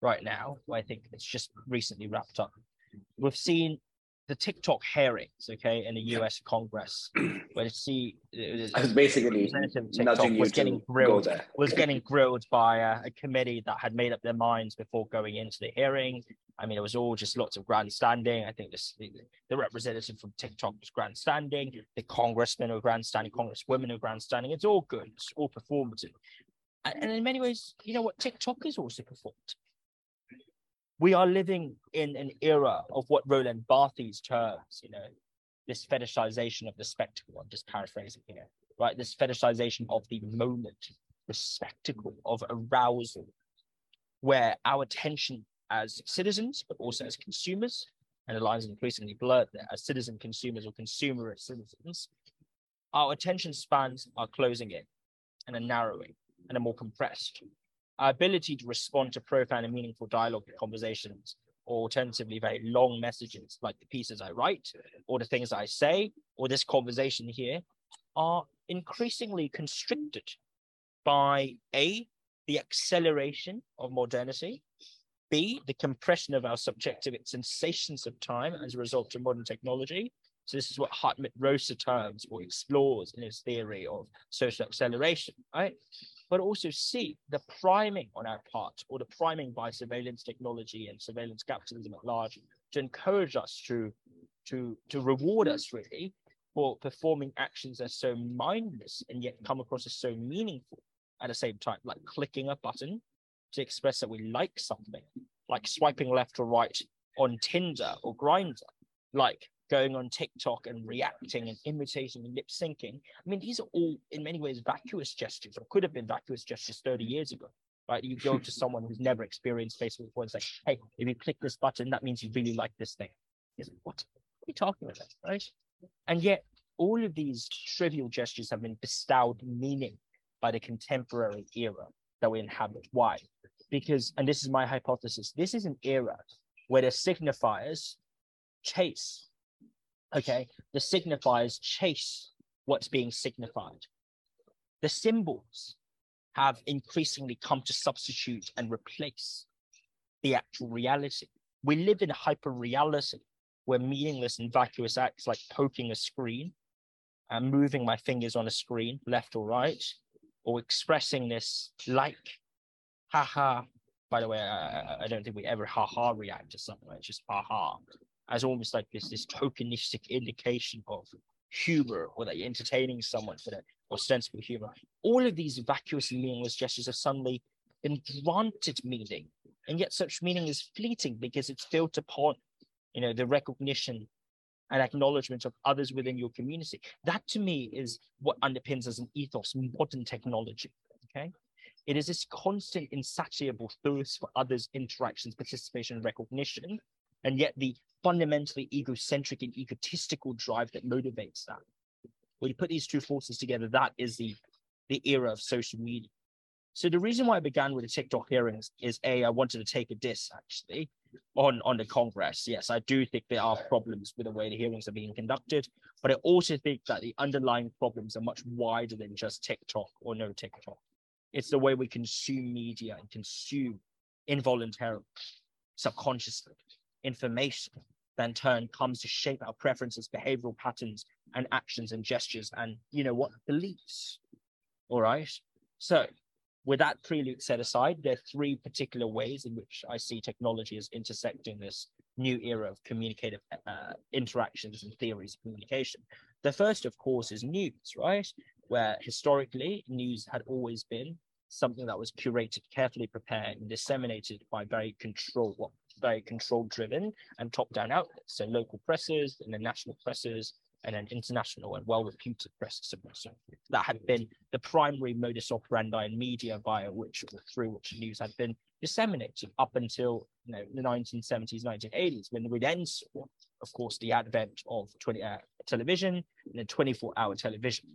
Right now, I think it's just recently wrapped up we've seen the TikTok hearings, okay, in the U.S. Congress, where uh, you see, I was basically TikTok was getting grilled, was getting grilled by a, a, committee that had made up their minds before going into the hearing. I mean, it was all just lots of grandstanding. I think this, the, the representative from TikTok was grandstanding. The congressmen were grandstanding. Congresswomen were grandstanding. It's all good. It's all performative. And, and in many ways, you know what? TikTok is also performed we are living in an era of what Roland Barthes terms, you know, this fetishization of the spectacle. I'm just paraphrasing here, right? This fetishization of the moment, the spectacle of arousal, where our attention as citizens, but also as consumers, and the lines increasingly blurred there, as citizen consumers or consumer citizens, our attention spans are closing in and are narrowing and are more compressed our ability to respond to profound and meaningful dialogue and conversations, or alternatively, very long messages like the pieces I write, or the things I say, or this conversation here, are increasingly constricted by A, the acceleration of modernity, B, the compression of our subjective sensations of time as a result of modern technology. So this is what Hartmut Rosa terms or explores in his theory of social acceleration, right? But also see the priming on our part or the priming by surveillance technology and surveillance capitalism at large to encourage us to to to reward us really for performing actions that are so mindless and yet come across as so meaningful at the same time like clicking a button to express that we like something like swiping left or right on tinder or Grindr like going on TikTok and reacting and imitating and lip syncing. I mean, these are all in many ways vacuous gestures, or could have been vacuous gestures 30 years ago. Right? You go to someone who's never experienced Facebook before and say, "Hey, if you click this button, that means you really like this thing." He's like, "What? What are you talking about?" Right? And yet, all of these trivial gestures have been bestowed meaning by the contemporary era that we inhabit. Why? Because, and this is my hypothesis, this is an era where the signifiers chase okay, the signifiers chase what's being signified. The symbols have increasingly come to substitute and replace the actual reality. We live in a hyper reality where meaningless and vacuous acts like poking a screen and moving my fingers on a screen, left or right, or expressing this like, haha. By the way, I, I don't think we ever haha react to something. It's just haha as almost like this this tokenistic indication of humor or that you're entertaining someone for that ostensible humor. All of these vacuous and meaningless gestures have suddenly been granted meaning, and yet such meaning is fleeting because it's built upon, you know, the recognition and acknowledgement of others within your community. That to me is what underpins as an ethos modern technology. Okay. It is this constant, insatiable thirst for others' interactions, participation, and recognition. And yet the fundamentally egocentric and egotistical drive that motivates that. When you put these two forces together, that is the, the era of social media. So the reason why I began with the TikTok hearings is a I wanted to take a diss actually on on the Congress. Yes, I do think there are problems with the way the hearings are being conducted, but I also think that the underlying problems are much wider than just TikTok or no TikTok. It's the way we consume media and consume involuntarily, subconsciously information then turn comes to shape our preferences, behavioral patterns, and actions and gestures, and you know what beliefs. All right. So, with that prelude set aside, there are three particular ways in which I see technology as intersecting this new era of communicative uh, interactions and theories of communication. The first, of course, is news, right? Where historically news had always been something that was curated, carefully prepared, and disseminated by very controlled, well, very control driven and top down outlets. So local presses and then national presses and then international and well reputed presses. So that had been the primary modus operandi in media via which or through which news had been disseminated up until you know the 1970s, 1980s, when we then saw, of course, the advent of 20 uh, television and then 24 hour television.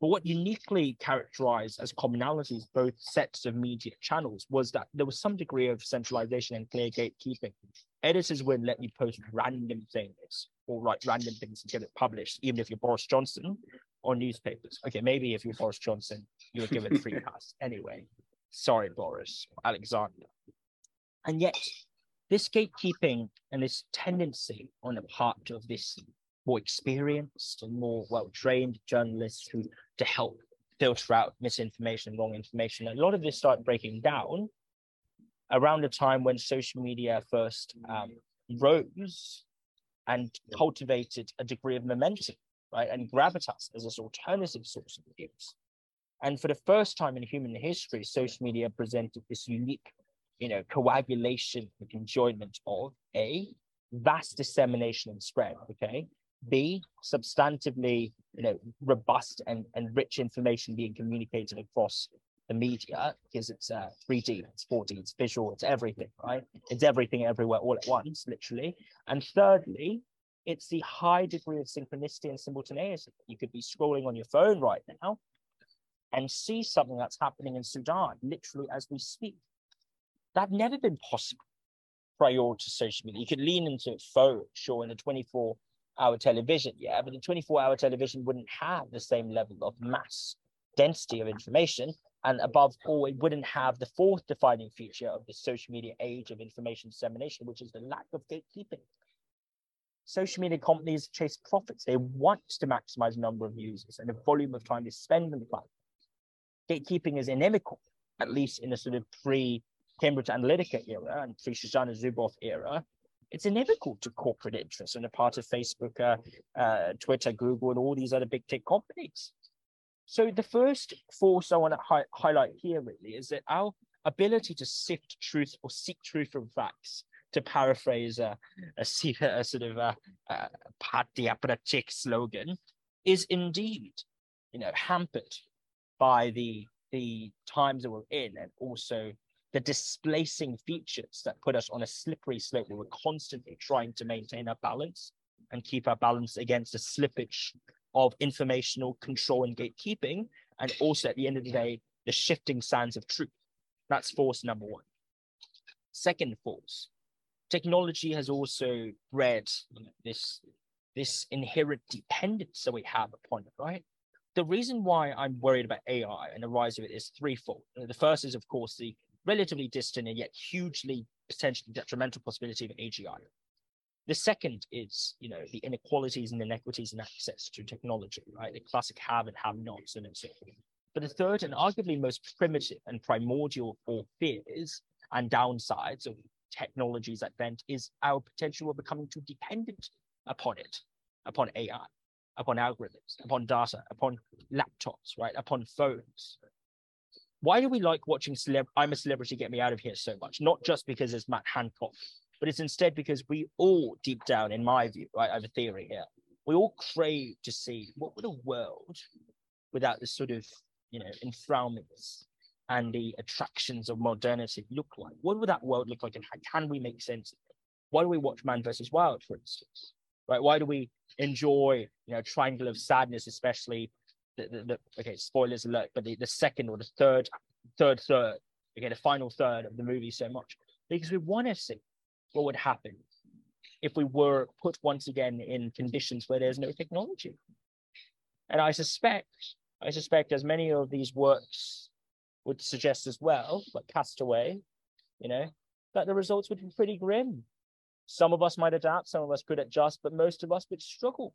But what uniquely characterized as commonalities both sets of media channels was that there was some degree of centralization and clear gatekeeping. Editors wouldn't let you post random things or write random things and get it published, even if you're Boris Johnson or newspapers. Okay, maybe if you're Boris Johnson, you would give it free pass. Anyway, sorry, Boris, Alexander. And yet, this gatekeeping and this tendency on the part of this more experienced and more well-trained journalists who to help filter out misinformation, wrong information. A lot of this started breaking down around the time when social media first um, rose and cultivated a degree of momentum, right, and gravitas as this alternative source of news. And for the first time in human history, social media presented this unique, you know, coagulation and conjoinment of a vast dissemination and spread. Okay, B, substantively, you know, robust and, and rich information being communicated across the media because it's uh, 3D, it's 4D, it's visual, it's everything, right? It's everything everywhere all at once, literally. And thirdly, it's the high degree of synchronicity and simultaneity. You could be scrolling on your phone right now and see something that's happening in Sudan, literally as we speak. That never been possible prior to social media. You could lean into a phone, sure, in a 24 hour television, yeah, but the 24 hour television wouldn't have the same level of mass density of information. And above all, it wouldn't have the fourth defining feature of the social media age of information dissemination, which is the lack of gatekeeping. Social media companies chase profits. They want to maximize the number of users and the volume of time they spend on the platform. Gatekeeping is inimical, at least in the sort of pre Cambridge Analytica era and pre Shoshana Zuboff era, it's inimical to corporate interests on the part of Facebook, uh, uh, Twitter, Google, and all these other big tech companies. So the first force I want to hi- highlight here really is that our ability to sift truth or seek truth from facts, to paraphrase a, a, a sort of a, a party slogan, is indeed, you know, hampered by the the times that we're in and also the displacing features that put us on a slippery slope where we're constantly trying to maintain our balance and keep our balance against the slippage of informational control and gatekeeping. And also at the end of the day, the shifting sands of truth. That's force number one. Second force, technology has also bred this, this inherent dependence that we have upon it, right? The reason why I'm worried about AI and the rise of it is threefold. The first is, of course, the relatively distant and yet hugely potentially detrimental possibility of AGI. The second is, you know, the inequalities and inequities in access to technology, right? The classic have and have nots and so forth. But the third and arguably most primitive and primordial for fears and downsides of technology's advent is our potential of becoming too dependent upon it, upon AI, upon algorithms, upon data, upon laptops, right, upon phones, why do we like watching celeb I'm a celebrity get me out of here so much? Not just because it's Matt Hancock, but it's instead because we all deep down, in my view, right, I have a theory here. We all crave to see what would a world without the sort of you know enfrailments and the attractions of modernity look like? What would that world look like and can we make sense of it? Why do we watch Man versus Wild, for instance? Right? Why do we enjoy, you know, Triangle of Sadness, especially the, the, the, okay, spoilers alert, but the, the second or the third, third, third, okay, the final third of the movie so much because we want to see what would happen if we were put once again in conditions where there's no technology. And I suspect, I suspect, as many of these works would suggest as well, like Castaway, you know, that the results would be pretty grim. Some of us might adapt, some of us could adjust, but most of us would struggle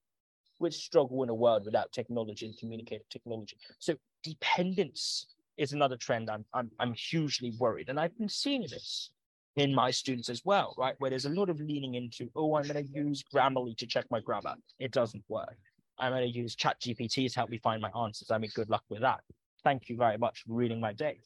which struggle in a world without technology and communicative technology. So dependence is another trend I'm, I'm, I'm hugely worried. And I've been seeing this in my students as well, right? Where there's a lot of leaning into, oh, I'm going to use Grammarly to check my grammar. It doesn't work. I'm going to use ChatGPT to help me find my answers. I mean, good luck with that. Thank you very much for reading my day.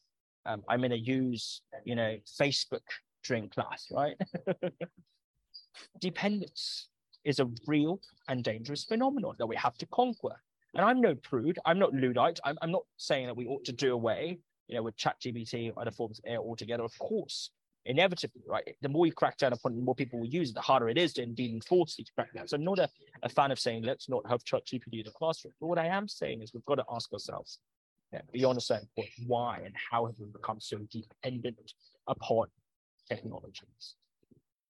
Um, I'm going to use, you know, Facebook during class, right? Dependence is a real and dangerous phenomenon that we have to conquer. And I'm no prude. I'm not Luddite. I'm, I'm not saying that we ought to do away, you know, with ChatGPT or other forms of AI altogether. Of course, inevitably, right? The more you crack down upon it, the more people will use it, the harder it is to indeed enforce you to crack down. So I'm not a, a fan of saying let's not have ChatGPT in the classroom. But what I am saying is we've got to ask ourselves, yeah, beyond a certain point, why and how have we become so dependent upon technologies,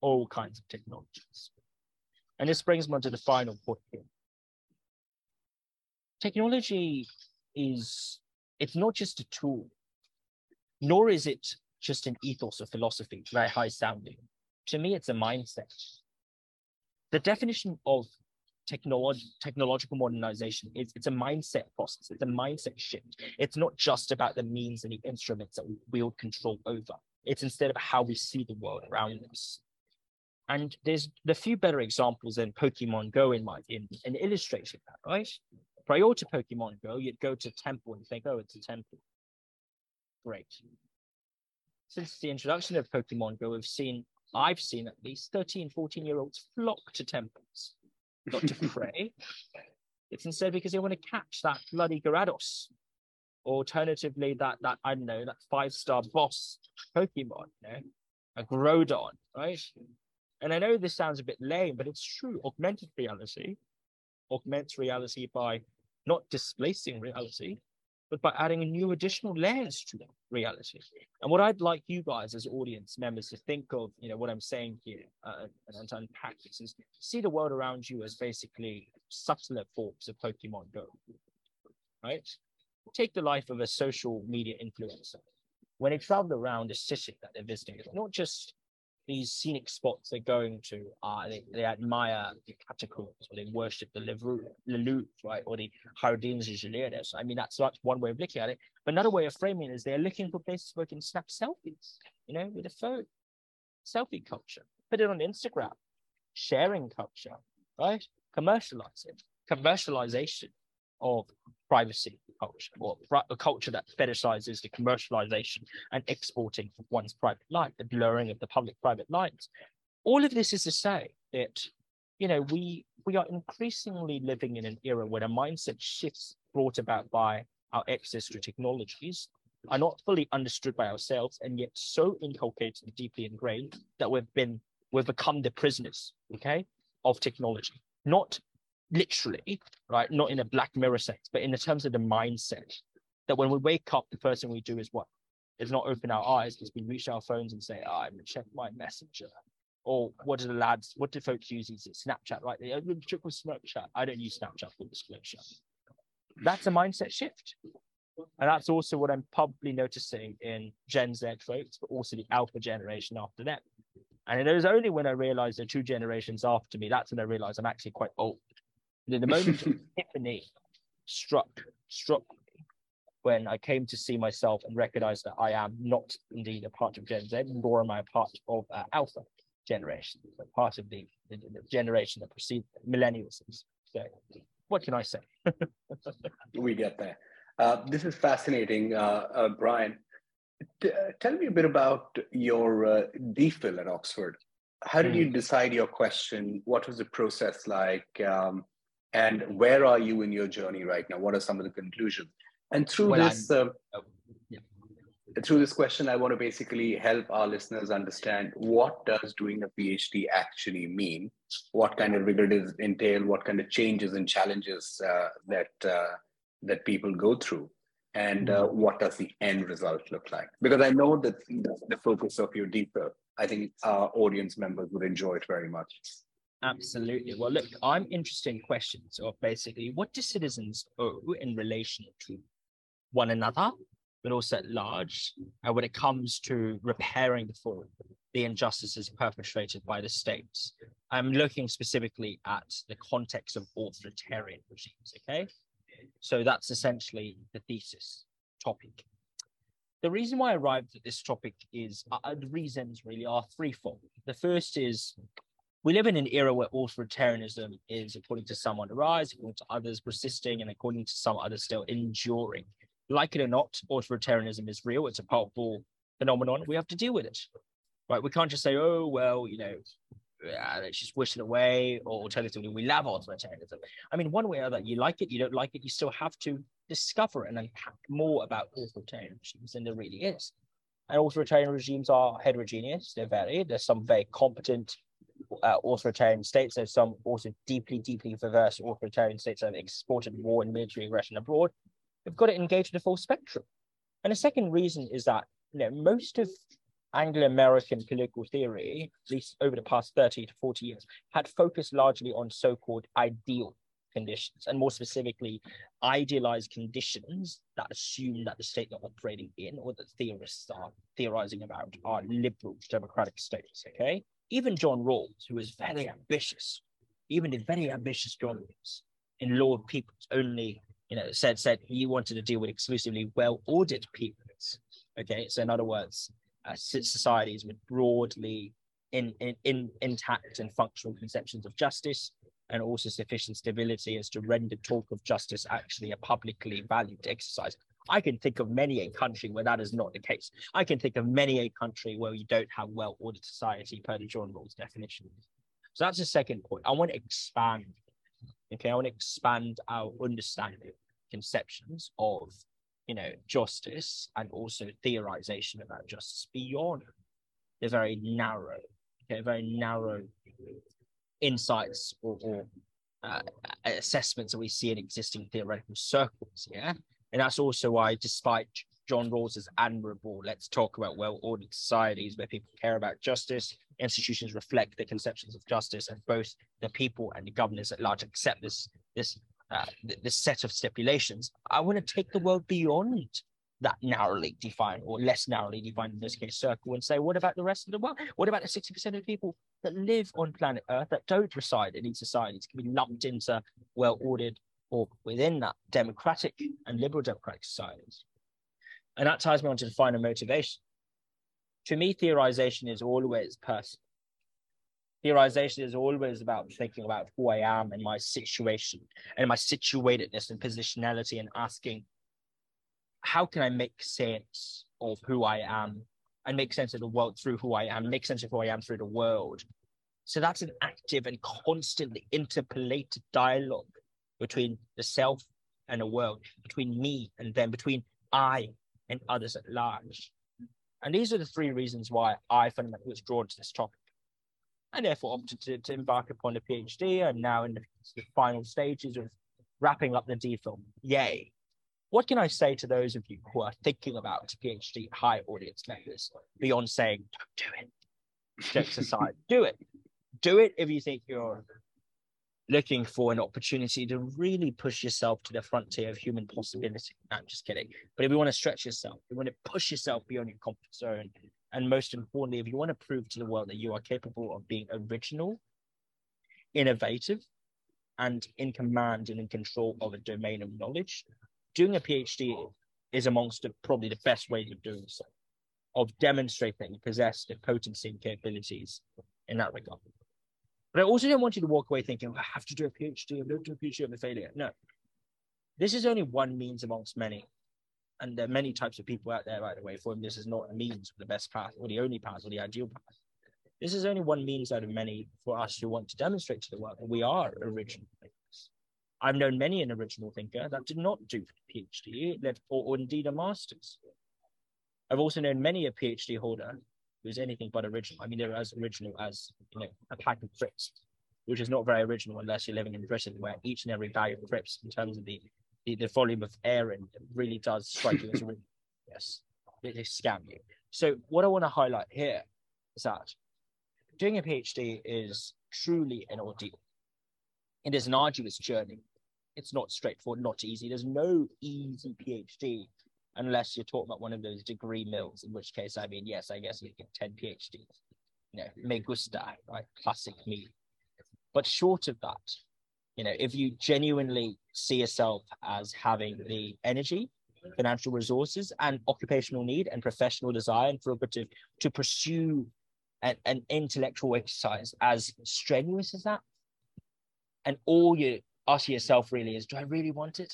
all kinds of technologies. And this brings me to the final point here. Technology is, it's not just a tool, nor is it just an ethos or philosophy, very high sounding. to me, it's a mindset. The definition of technology, technological modernization is it's a mindset process. It's a mindset shift. It's not just about the means and the instruments that we wield control over. It's instead of how we see the world around us. And there's the few better examples than Pokemon Go in my in, in illustrating that, right? Prior to Pokemon Go, you'd go to a temple and think, oh, it's a temple. Great. Since the introduction of Pokemon Go, we've seen, I've seen at least 13, 14 year olds flock to temples, not to pray. It's instead because they want to catch that bloody Gyarados. Alternatively, that that I don't know, that five-star boss Pokemon, you know, a Groudon, right? And I know this sounds a bit lame, but it's true. Augmented reality augments reality by not displacing reality, but by adding a new additional layers to reality. And what I'd like you guys as audience members to think of, you know, what I'm saying here uh, and to unpack this is see the world around you as basically subtler forms of Pokemon Go, right? Take the life of a social media influencer. When they travel around a city that they're visiting, it's not just these scenic spots they're going to, uh, they, they admire the catacombs or they worship the Louvre, right, or the Jardins Ingenieurs. I mean, that's, that's one way of looking at it. But another way of framing it is they're looking for places where they can snap selfies, you know, with a phone. Selfie culture. Put it on Instagram. Sharing culture, right? Commercialize it. Commercialization of privacy culture or a culture that fetishizes the commercialization and exporting of one's private life, the blurring of the public-private lines. All of this is to say that, you know, we we are increasingly living in an era where the mindset shifts brought about by our access to technologies are not fully understood by ourselves and yet so inculcated and deeply ingrained that we've been we've become the prisoners, okay, of technology. Not literally, right? Not in a black mirror sense, but in the terms of the mindset that when we wake up, the first thing we do is what? Is not open our eyes, is we reach our phones and say, oh, I'm gonna check my messenger. Or what do the lads, what do folks use? Is it Snapchat, right? They oh, open triple Snapchat. I don't use Snapchat for disclosure. That's a mindset shift. And that's also what I'm probably noticing in Gen Z folks, but also the alpha generation after them. And it was only when I realized the two generations after me, that's when I realized I'm actually quite old. And the moment of epiphany struck struck me when I came to see myself and recognize that I am not indeed a part of Gen Z, nor am I a part of uh, Alpha generation, but part of the, the, the generation that precedes millennials. So, what can I say? we get there. Uh, this is fascinating, uh, uh Brian. T- tell me a bit about your uh, DPhil at Oxford. How did mm. you hmm. decide your question? What was the process like? Um, and where are you in your journey right now? What are some of the conclusions? And through well, this uh, yeah. through this question i want to basically help our listeners understand what does doing a phd actually mean? What kind of rigor does it entail? What kind of changes and challenges uh, that uh, that people go through? And uh, mm-hmm. what does the end result look like? Because i know that the focus of your DPhil i think our audience members would enjoy it very much Absolutely. Well, look, I'm interested in questions of basically what do citizens owe in relation to one another, but also at large, and when it comes to repairing the fall, the injustices perpetrated by the states. I'm looking specifically at the context of authoritarian regimes. Okay, so that's essentially the thesis topic. The reason why I arrived at this topic is uh, the reasons really are threefold. The first is we live in an era where authoritarianism is, according to some, on the rise, according to others, persisting, and according to some others, still enduring. Like it or not, authoritarianism is real. It's a powerful phenomenon. We have to deal with it, right? We can't just say, oh, well, you know, yeah, let's just wish it away, or alternatively, we love authoritarianism. I mean, one way or other, you like it, you don't like it, you still have to discover and unpack more about authoritarian regimes than there really is. And authoritarian regimes are heterogeneous, they're varied. There's some very competent uh, authoritarian states. There's some also deeply, deeply perverse authoritarian states that have exported war and military aggression abroad. We've got to engage in the full spectrum. And the second reason is that you know most of Anglo-American political theory, at least over the past 30 to 40 years, had focused largely on so-called ideal conditions, and more specifically, idealized conditions that assume that the state you're operating in, or that theorists are theorizing about, are liberal democratic states. Okay, even John Rawls, who was very ambitious, even the very ambitious John Rawls in Law of Peoples only, you know, said said he wanted to deal with exclusively well-ordered peoples. Okay, so in other words, uh, societies with broadly in, in, in intact and functional conceptions of justice and also sufficient stability as to render talk of justice actually a publicly valued exercise. I can think of many a country where that is not the case. I can think of many a country where you don't have well-ordered society per the John Rawls definition. So that's the second point. I want to expand. Okay, I want to expand our understanding, conceptions of, you know, justice and also theorization about justice beyond the very narrow, okay, very narrow insights or, or uh, assessments that we see in existing theoretical circles. Yeah, and that's also why, despite John Rawls's admirable, let's talk about well-ordered societies where people care about justice, institutions reflect the conceptions of justice, and both the people and the governors at large accept this this uh, this set of stipulations. I want to take the world beyond that narrowly defined or less narrowly defined in this case circle and say, what about the rest of the world? What about the 60% of people that live on planet Earth that don't reside in these societies can be lumped into well-ordered or within that democratic and liberal democratic societies? And that ties me on to final motivation. To me, theorization is always personal. Theorization is always about thinking about who I am and my situation and my situatedness and positionality and asking, how can I make sense of who I am and make sense of the world through who I am, make sense of who I am through the world? So that's an active and constantly interpolated dialogue between the self and the world, between me and them, between I and others at large. And these are the three reasons why I fundamentally was drawn to this topic. And therefore opted to, to embark upon a PhD and now in the, the final stages of wrapping up the DPhil. Yay. What can I say to those of you who are thinking about a PhD high audience members beyond saying, don't do it? Jokes aside, do it. Do it if you think you're looking for an opportunity to really push yourself to the frontier of human possibility. No, I'm just kidding. But if you want to stretch yourself, you want to push yourself beyond your comfort zone, and most importantly, if you want to prove to the world that you are capable of being original, innovative, and in command and in control of a domain of knowledge, doing a PhD is amongst the, probably the best ways of doing so, of demonstrating that you possess the potency and capabilities in that regard. But I also don't want you to walk away thinking, I have to do a PhD, going to do a PhD, I'm a failure. No. This is only one means amongst many. And there are many types of people out there, by the way, for whom this is not a means the best path or the only path or the ideal path. This is only one means out of many for us who want to demonstrate to the world that we are original thinkers. I've known many an original thinker that did not do a PhD or, or indeed a master's. I've also known many a PhD holder who's anything but original. I mean, they're as original as you know a pack of crisps, which is not very original unless you're living in Britain, where each and every bag of crisps, in terms of the the, the volume of air in, really does strike you as original. Yes, they, they scam you. So what I want to highlight here is that doing a PhD is truly an ordeal. It is an arduous journey. It's not straightforward, not easy. There's no easy PhD unless you're talking about one of those degree mills, in which case, I mean, yes, I guess you get 10 PhDs. You know, me gusta, right? Classic me. But short of that, you know, if you genuinely see yourself as having the energy, financial resources, and occupational need and professional desire and prerogative to pursue an, an intellectual exercise as strenuous as that, and all you ask yourself really is, do I really want it?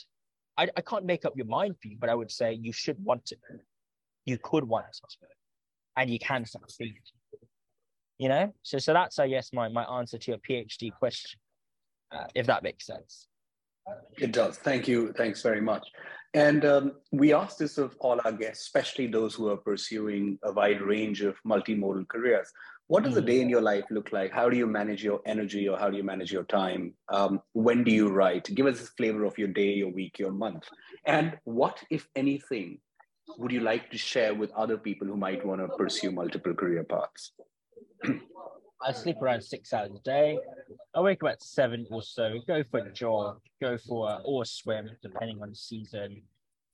I, I can't make up your mind for you, but I would say you should want it. You could want it, and you can succeed. You know, so so that's I guess my my answer to your PhD question, uh, if that makes sense. It does. Thank you. Thanks very much. And um, we ask this of all our guests, especially those who are pursuing a wide range of multimodal careers. What does a day in your life look like? How do you manage your energy or how do you manage your time? Um, when do you write? Give us a flavor of your day, your week, your month. And what, if anything, would you like to share with other people who might want to pursue multiple career paths? I sleep around six hours a day. I wake up at seven or so, go for a jog, go for a, or a swim, depending on the season.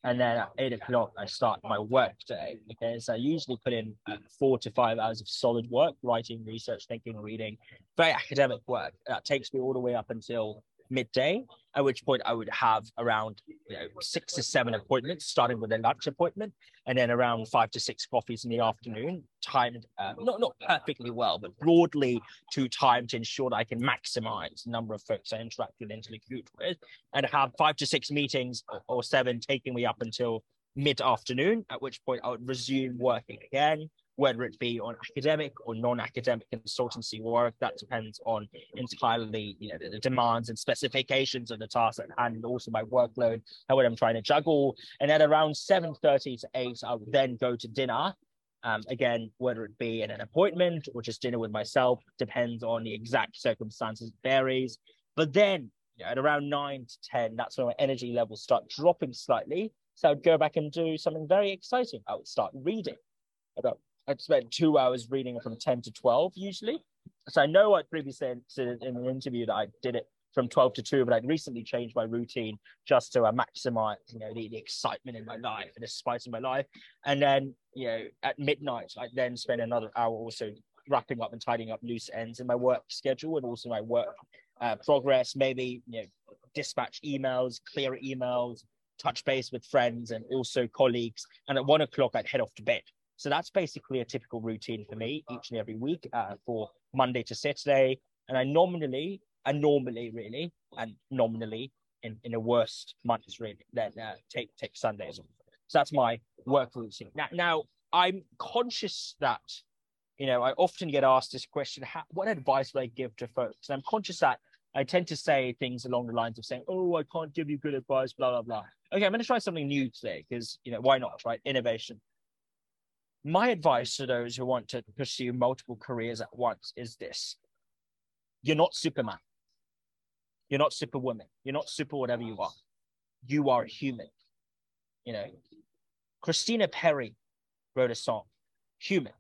And then at eight o'clock I start my work day. Okay, so I usually put in uh, four to five hours of solid work, writing, research, thinking, reading, very academic work. That takes me all the way up until midday, at which point I would have around you know, six to seven appointments, starting with a lunch appointment, and then around five to six coffees in the afternoon, timed uh, not not perfectly well, but broadly to time to ensure that I can maximize the number of folks I interact with, and interlocute with, and have five to six meetings or, or seven taking me up until mid afternoon, at which point I would resume working again whether it be on academic or non-academic consultancy work. That depends on entirely, you know, the, the demands and specifications of the task at hand, and also my workload and what I'm trying to juggle. And at around 7.30 to 8, I would then go to dinner. Um, again, whether it be in an appointment or just dinner with myself, depends on the exact circumstances, varies. But then you know, at around 9 to 10, that's when my energy levels start dropping slightly. So I'd go back and do something very exciting. I would start reading about I'd spend two hours reading from 10 to 12 usually. So I know I previously said in an interview that I did it from 12 to 2, but I'd recently changed my routine just to uh, maximize, you know, the, the excitement in my life and the spice in my life. And then, you know, at midnight, I then spend another hour also wrapping up and tidying up loose ends in my work schedule and also my work uh, progress, maybe, you know, dispatch emails, clear emails, touch base with friends and also colleagues. And at one o'clock, I'd head off to bed. So that's basically a typical routine for me each and every week uh, for Monday to Saturday. And I nominally, and normally really, and nominally in, in the worst months really, then uh, take take Sundays off. So that's my work routine. Now, now I'm conscious that, you know, I often get asked this question: how, What advice would I give to folks? And I'm conscious that I tend to say things along the lines of saying, "Oh, I can't give you good advice," blah blah blah. Okay, I'm going to try something new today because you know why not, right? Innovation my advice to those who want to pursue multiple careers at once is this you're not Superman. You're not Superwoman. You're not super whatever you are. You are a human. You know, Christina Perri wrote a song, Human,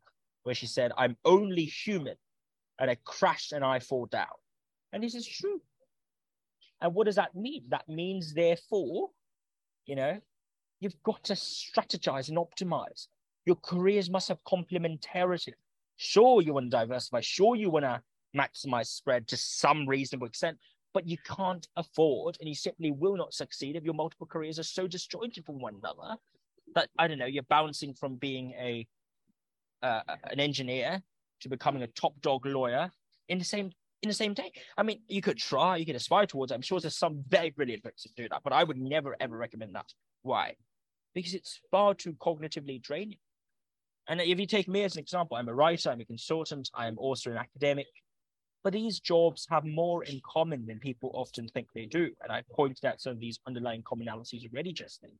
where she said, I'm only human and I crash and I fall down. And this is true. And what does that mean? That means, therefore, you know, you've got to strategize and optimize. Your careers must have complementarity. Sure, you want to diversify. Sure, you want to maximize spread to some reasonable extent, but you can't afford and you simply will not succeed if your multiple careers are so disjointed from one another that I don't know, you're bouncing from being a uh, an engineer to becoming a top dog lawyer in the same in the same day. I mean, you could try, you could aspire towards it. I'm sure there's some very brilliant folks to do that, but I would never ever recommend that. Why? Because it's far too cognitively draining. And if you take me as an example, I'm a writer, I'm a consultant, I am also an academic. But these jobs have more in common than people often think they do. And I pointed out some of these underlying commonalities already just then.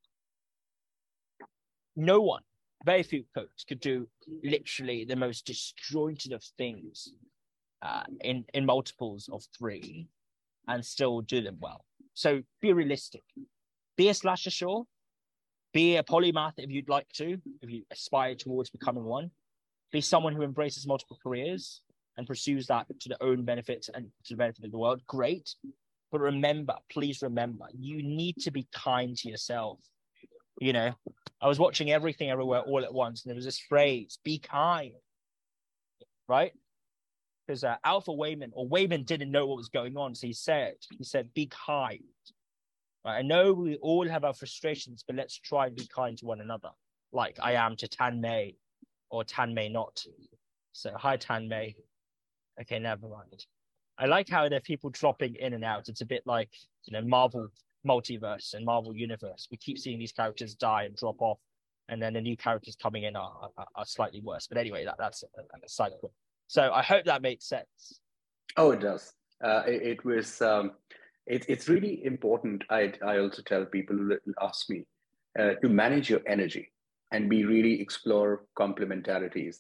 No one, very few folks, could do literally the most disjointed of things uh, in, in multiples of three and still do them well. So be realistic. Be a slasher, sure, be a polymath if you'd like to, if you aspire towards becoming one. Be someone who embraces multiple careers and pursues that to their own benefit and to the benefit of the world. Great. But remember, please remember, you need to be kind to yourself. You know, I was watching everything everywhere all at once, and there was this phrase, be kind. Right? Because uh, Alpha Waymond or Waymond didn't know what was going on. So he said, he said, be kind. I know we all have our frustrations, but let's try and be kind to one another, like I am to Tan Mei or Tan Mei not. So hi Tan Mei. Okay, never mind. I like how there are people dropping in and out. It's a bit like you know Marvel multiverse and Marvel universe. We keep seeing these characters die and drop off, and then the new characters coming in are, are, are slightly worse. But anyway, that, that's a, side. So I hope that makes sense. Oh, it does. Uh, it, it was um, it, it's really important. I, I also tell people who ask me uh, to manage your energy and be really explore complementarities.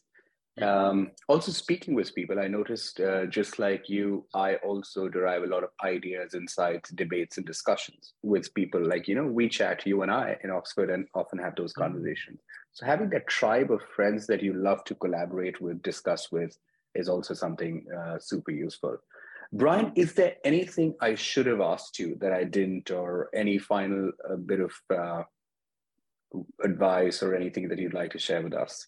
Um, also, speaking with people, I noticed uh, just like you, I also derive a lot of ideas, insights, debates, and discussions with people. Like, you know, we chat, you and I in Oxford, and often have those mm-hmm. conversations. So, having that tribe of friends that you love to collaborate with, discuss with, is also something uh, super useful. Brian, is there anything I should have asked you that I didn't, or any final uh, bit of uh, advice or anything that you'd like to share with us.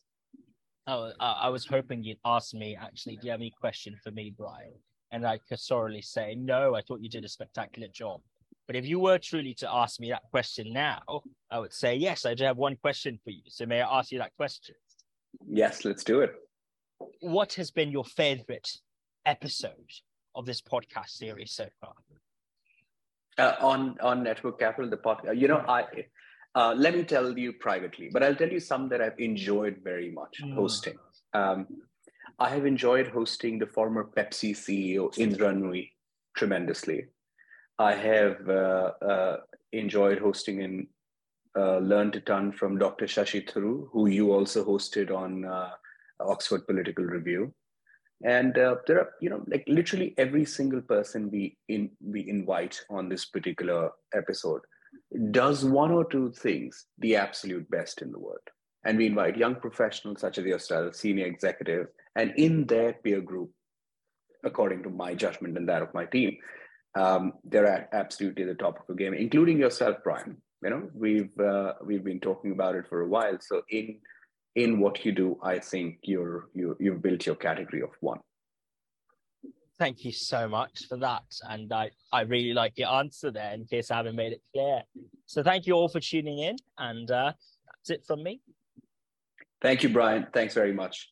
Oh, I was hoping you'd ask me actually, do you have any question for me, Brian? And I could sorely say, no, I thought you did a spectacular job. But if you were truly to ask me that question now, I would say, yes, I do have one question for you. So may I ask you that question? Yes, let's do it. What has been your favorite episode of this podcast series so far? Uh, on on network capital, the podcast. You know, I uh, let me tell you privately, but I'll tell you some that I've enjoyed very much mm. hosting. Um, I have enjoyed hosting the former Pepsi CEO Indra Nooyi tremendously. I have uh, uh, enjoyed hosting and uh, learned a ton from Dr. Shashi Tharoor, who you also hosted on uh, Oxford Political Review. And uh, there are, you know, like literally every single person we in we invite on this particular episode does one or two things the absolute best in the world. And we invite young professionals such as yourself, senior executive, and in their peer group, according to my judgment and that of my team, um, they're at absolutely the top of the game, including yourself, Brian. You know, we've uh, we've been talking about it for a while. So in in what you do, I think you're you you've built your category of one. Thank you so much for that, and I I really like your answer there. In case I haven't made it clear, so thank you all for tuning in, and uh, that's it from me. Thank you, Brian. Thanks very much.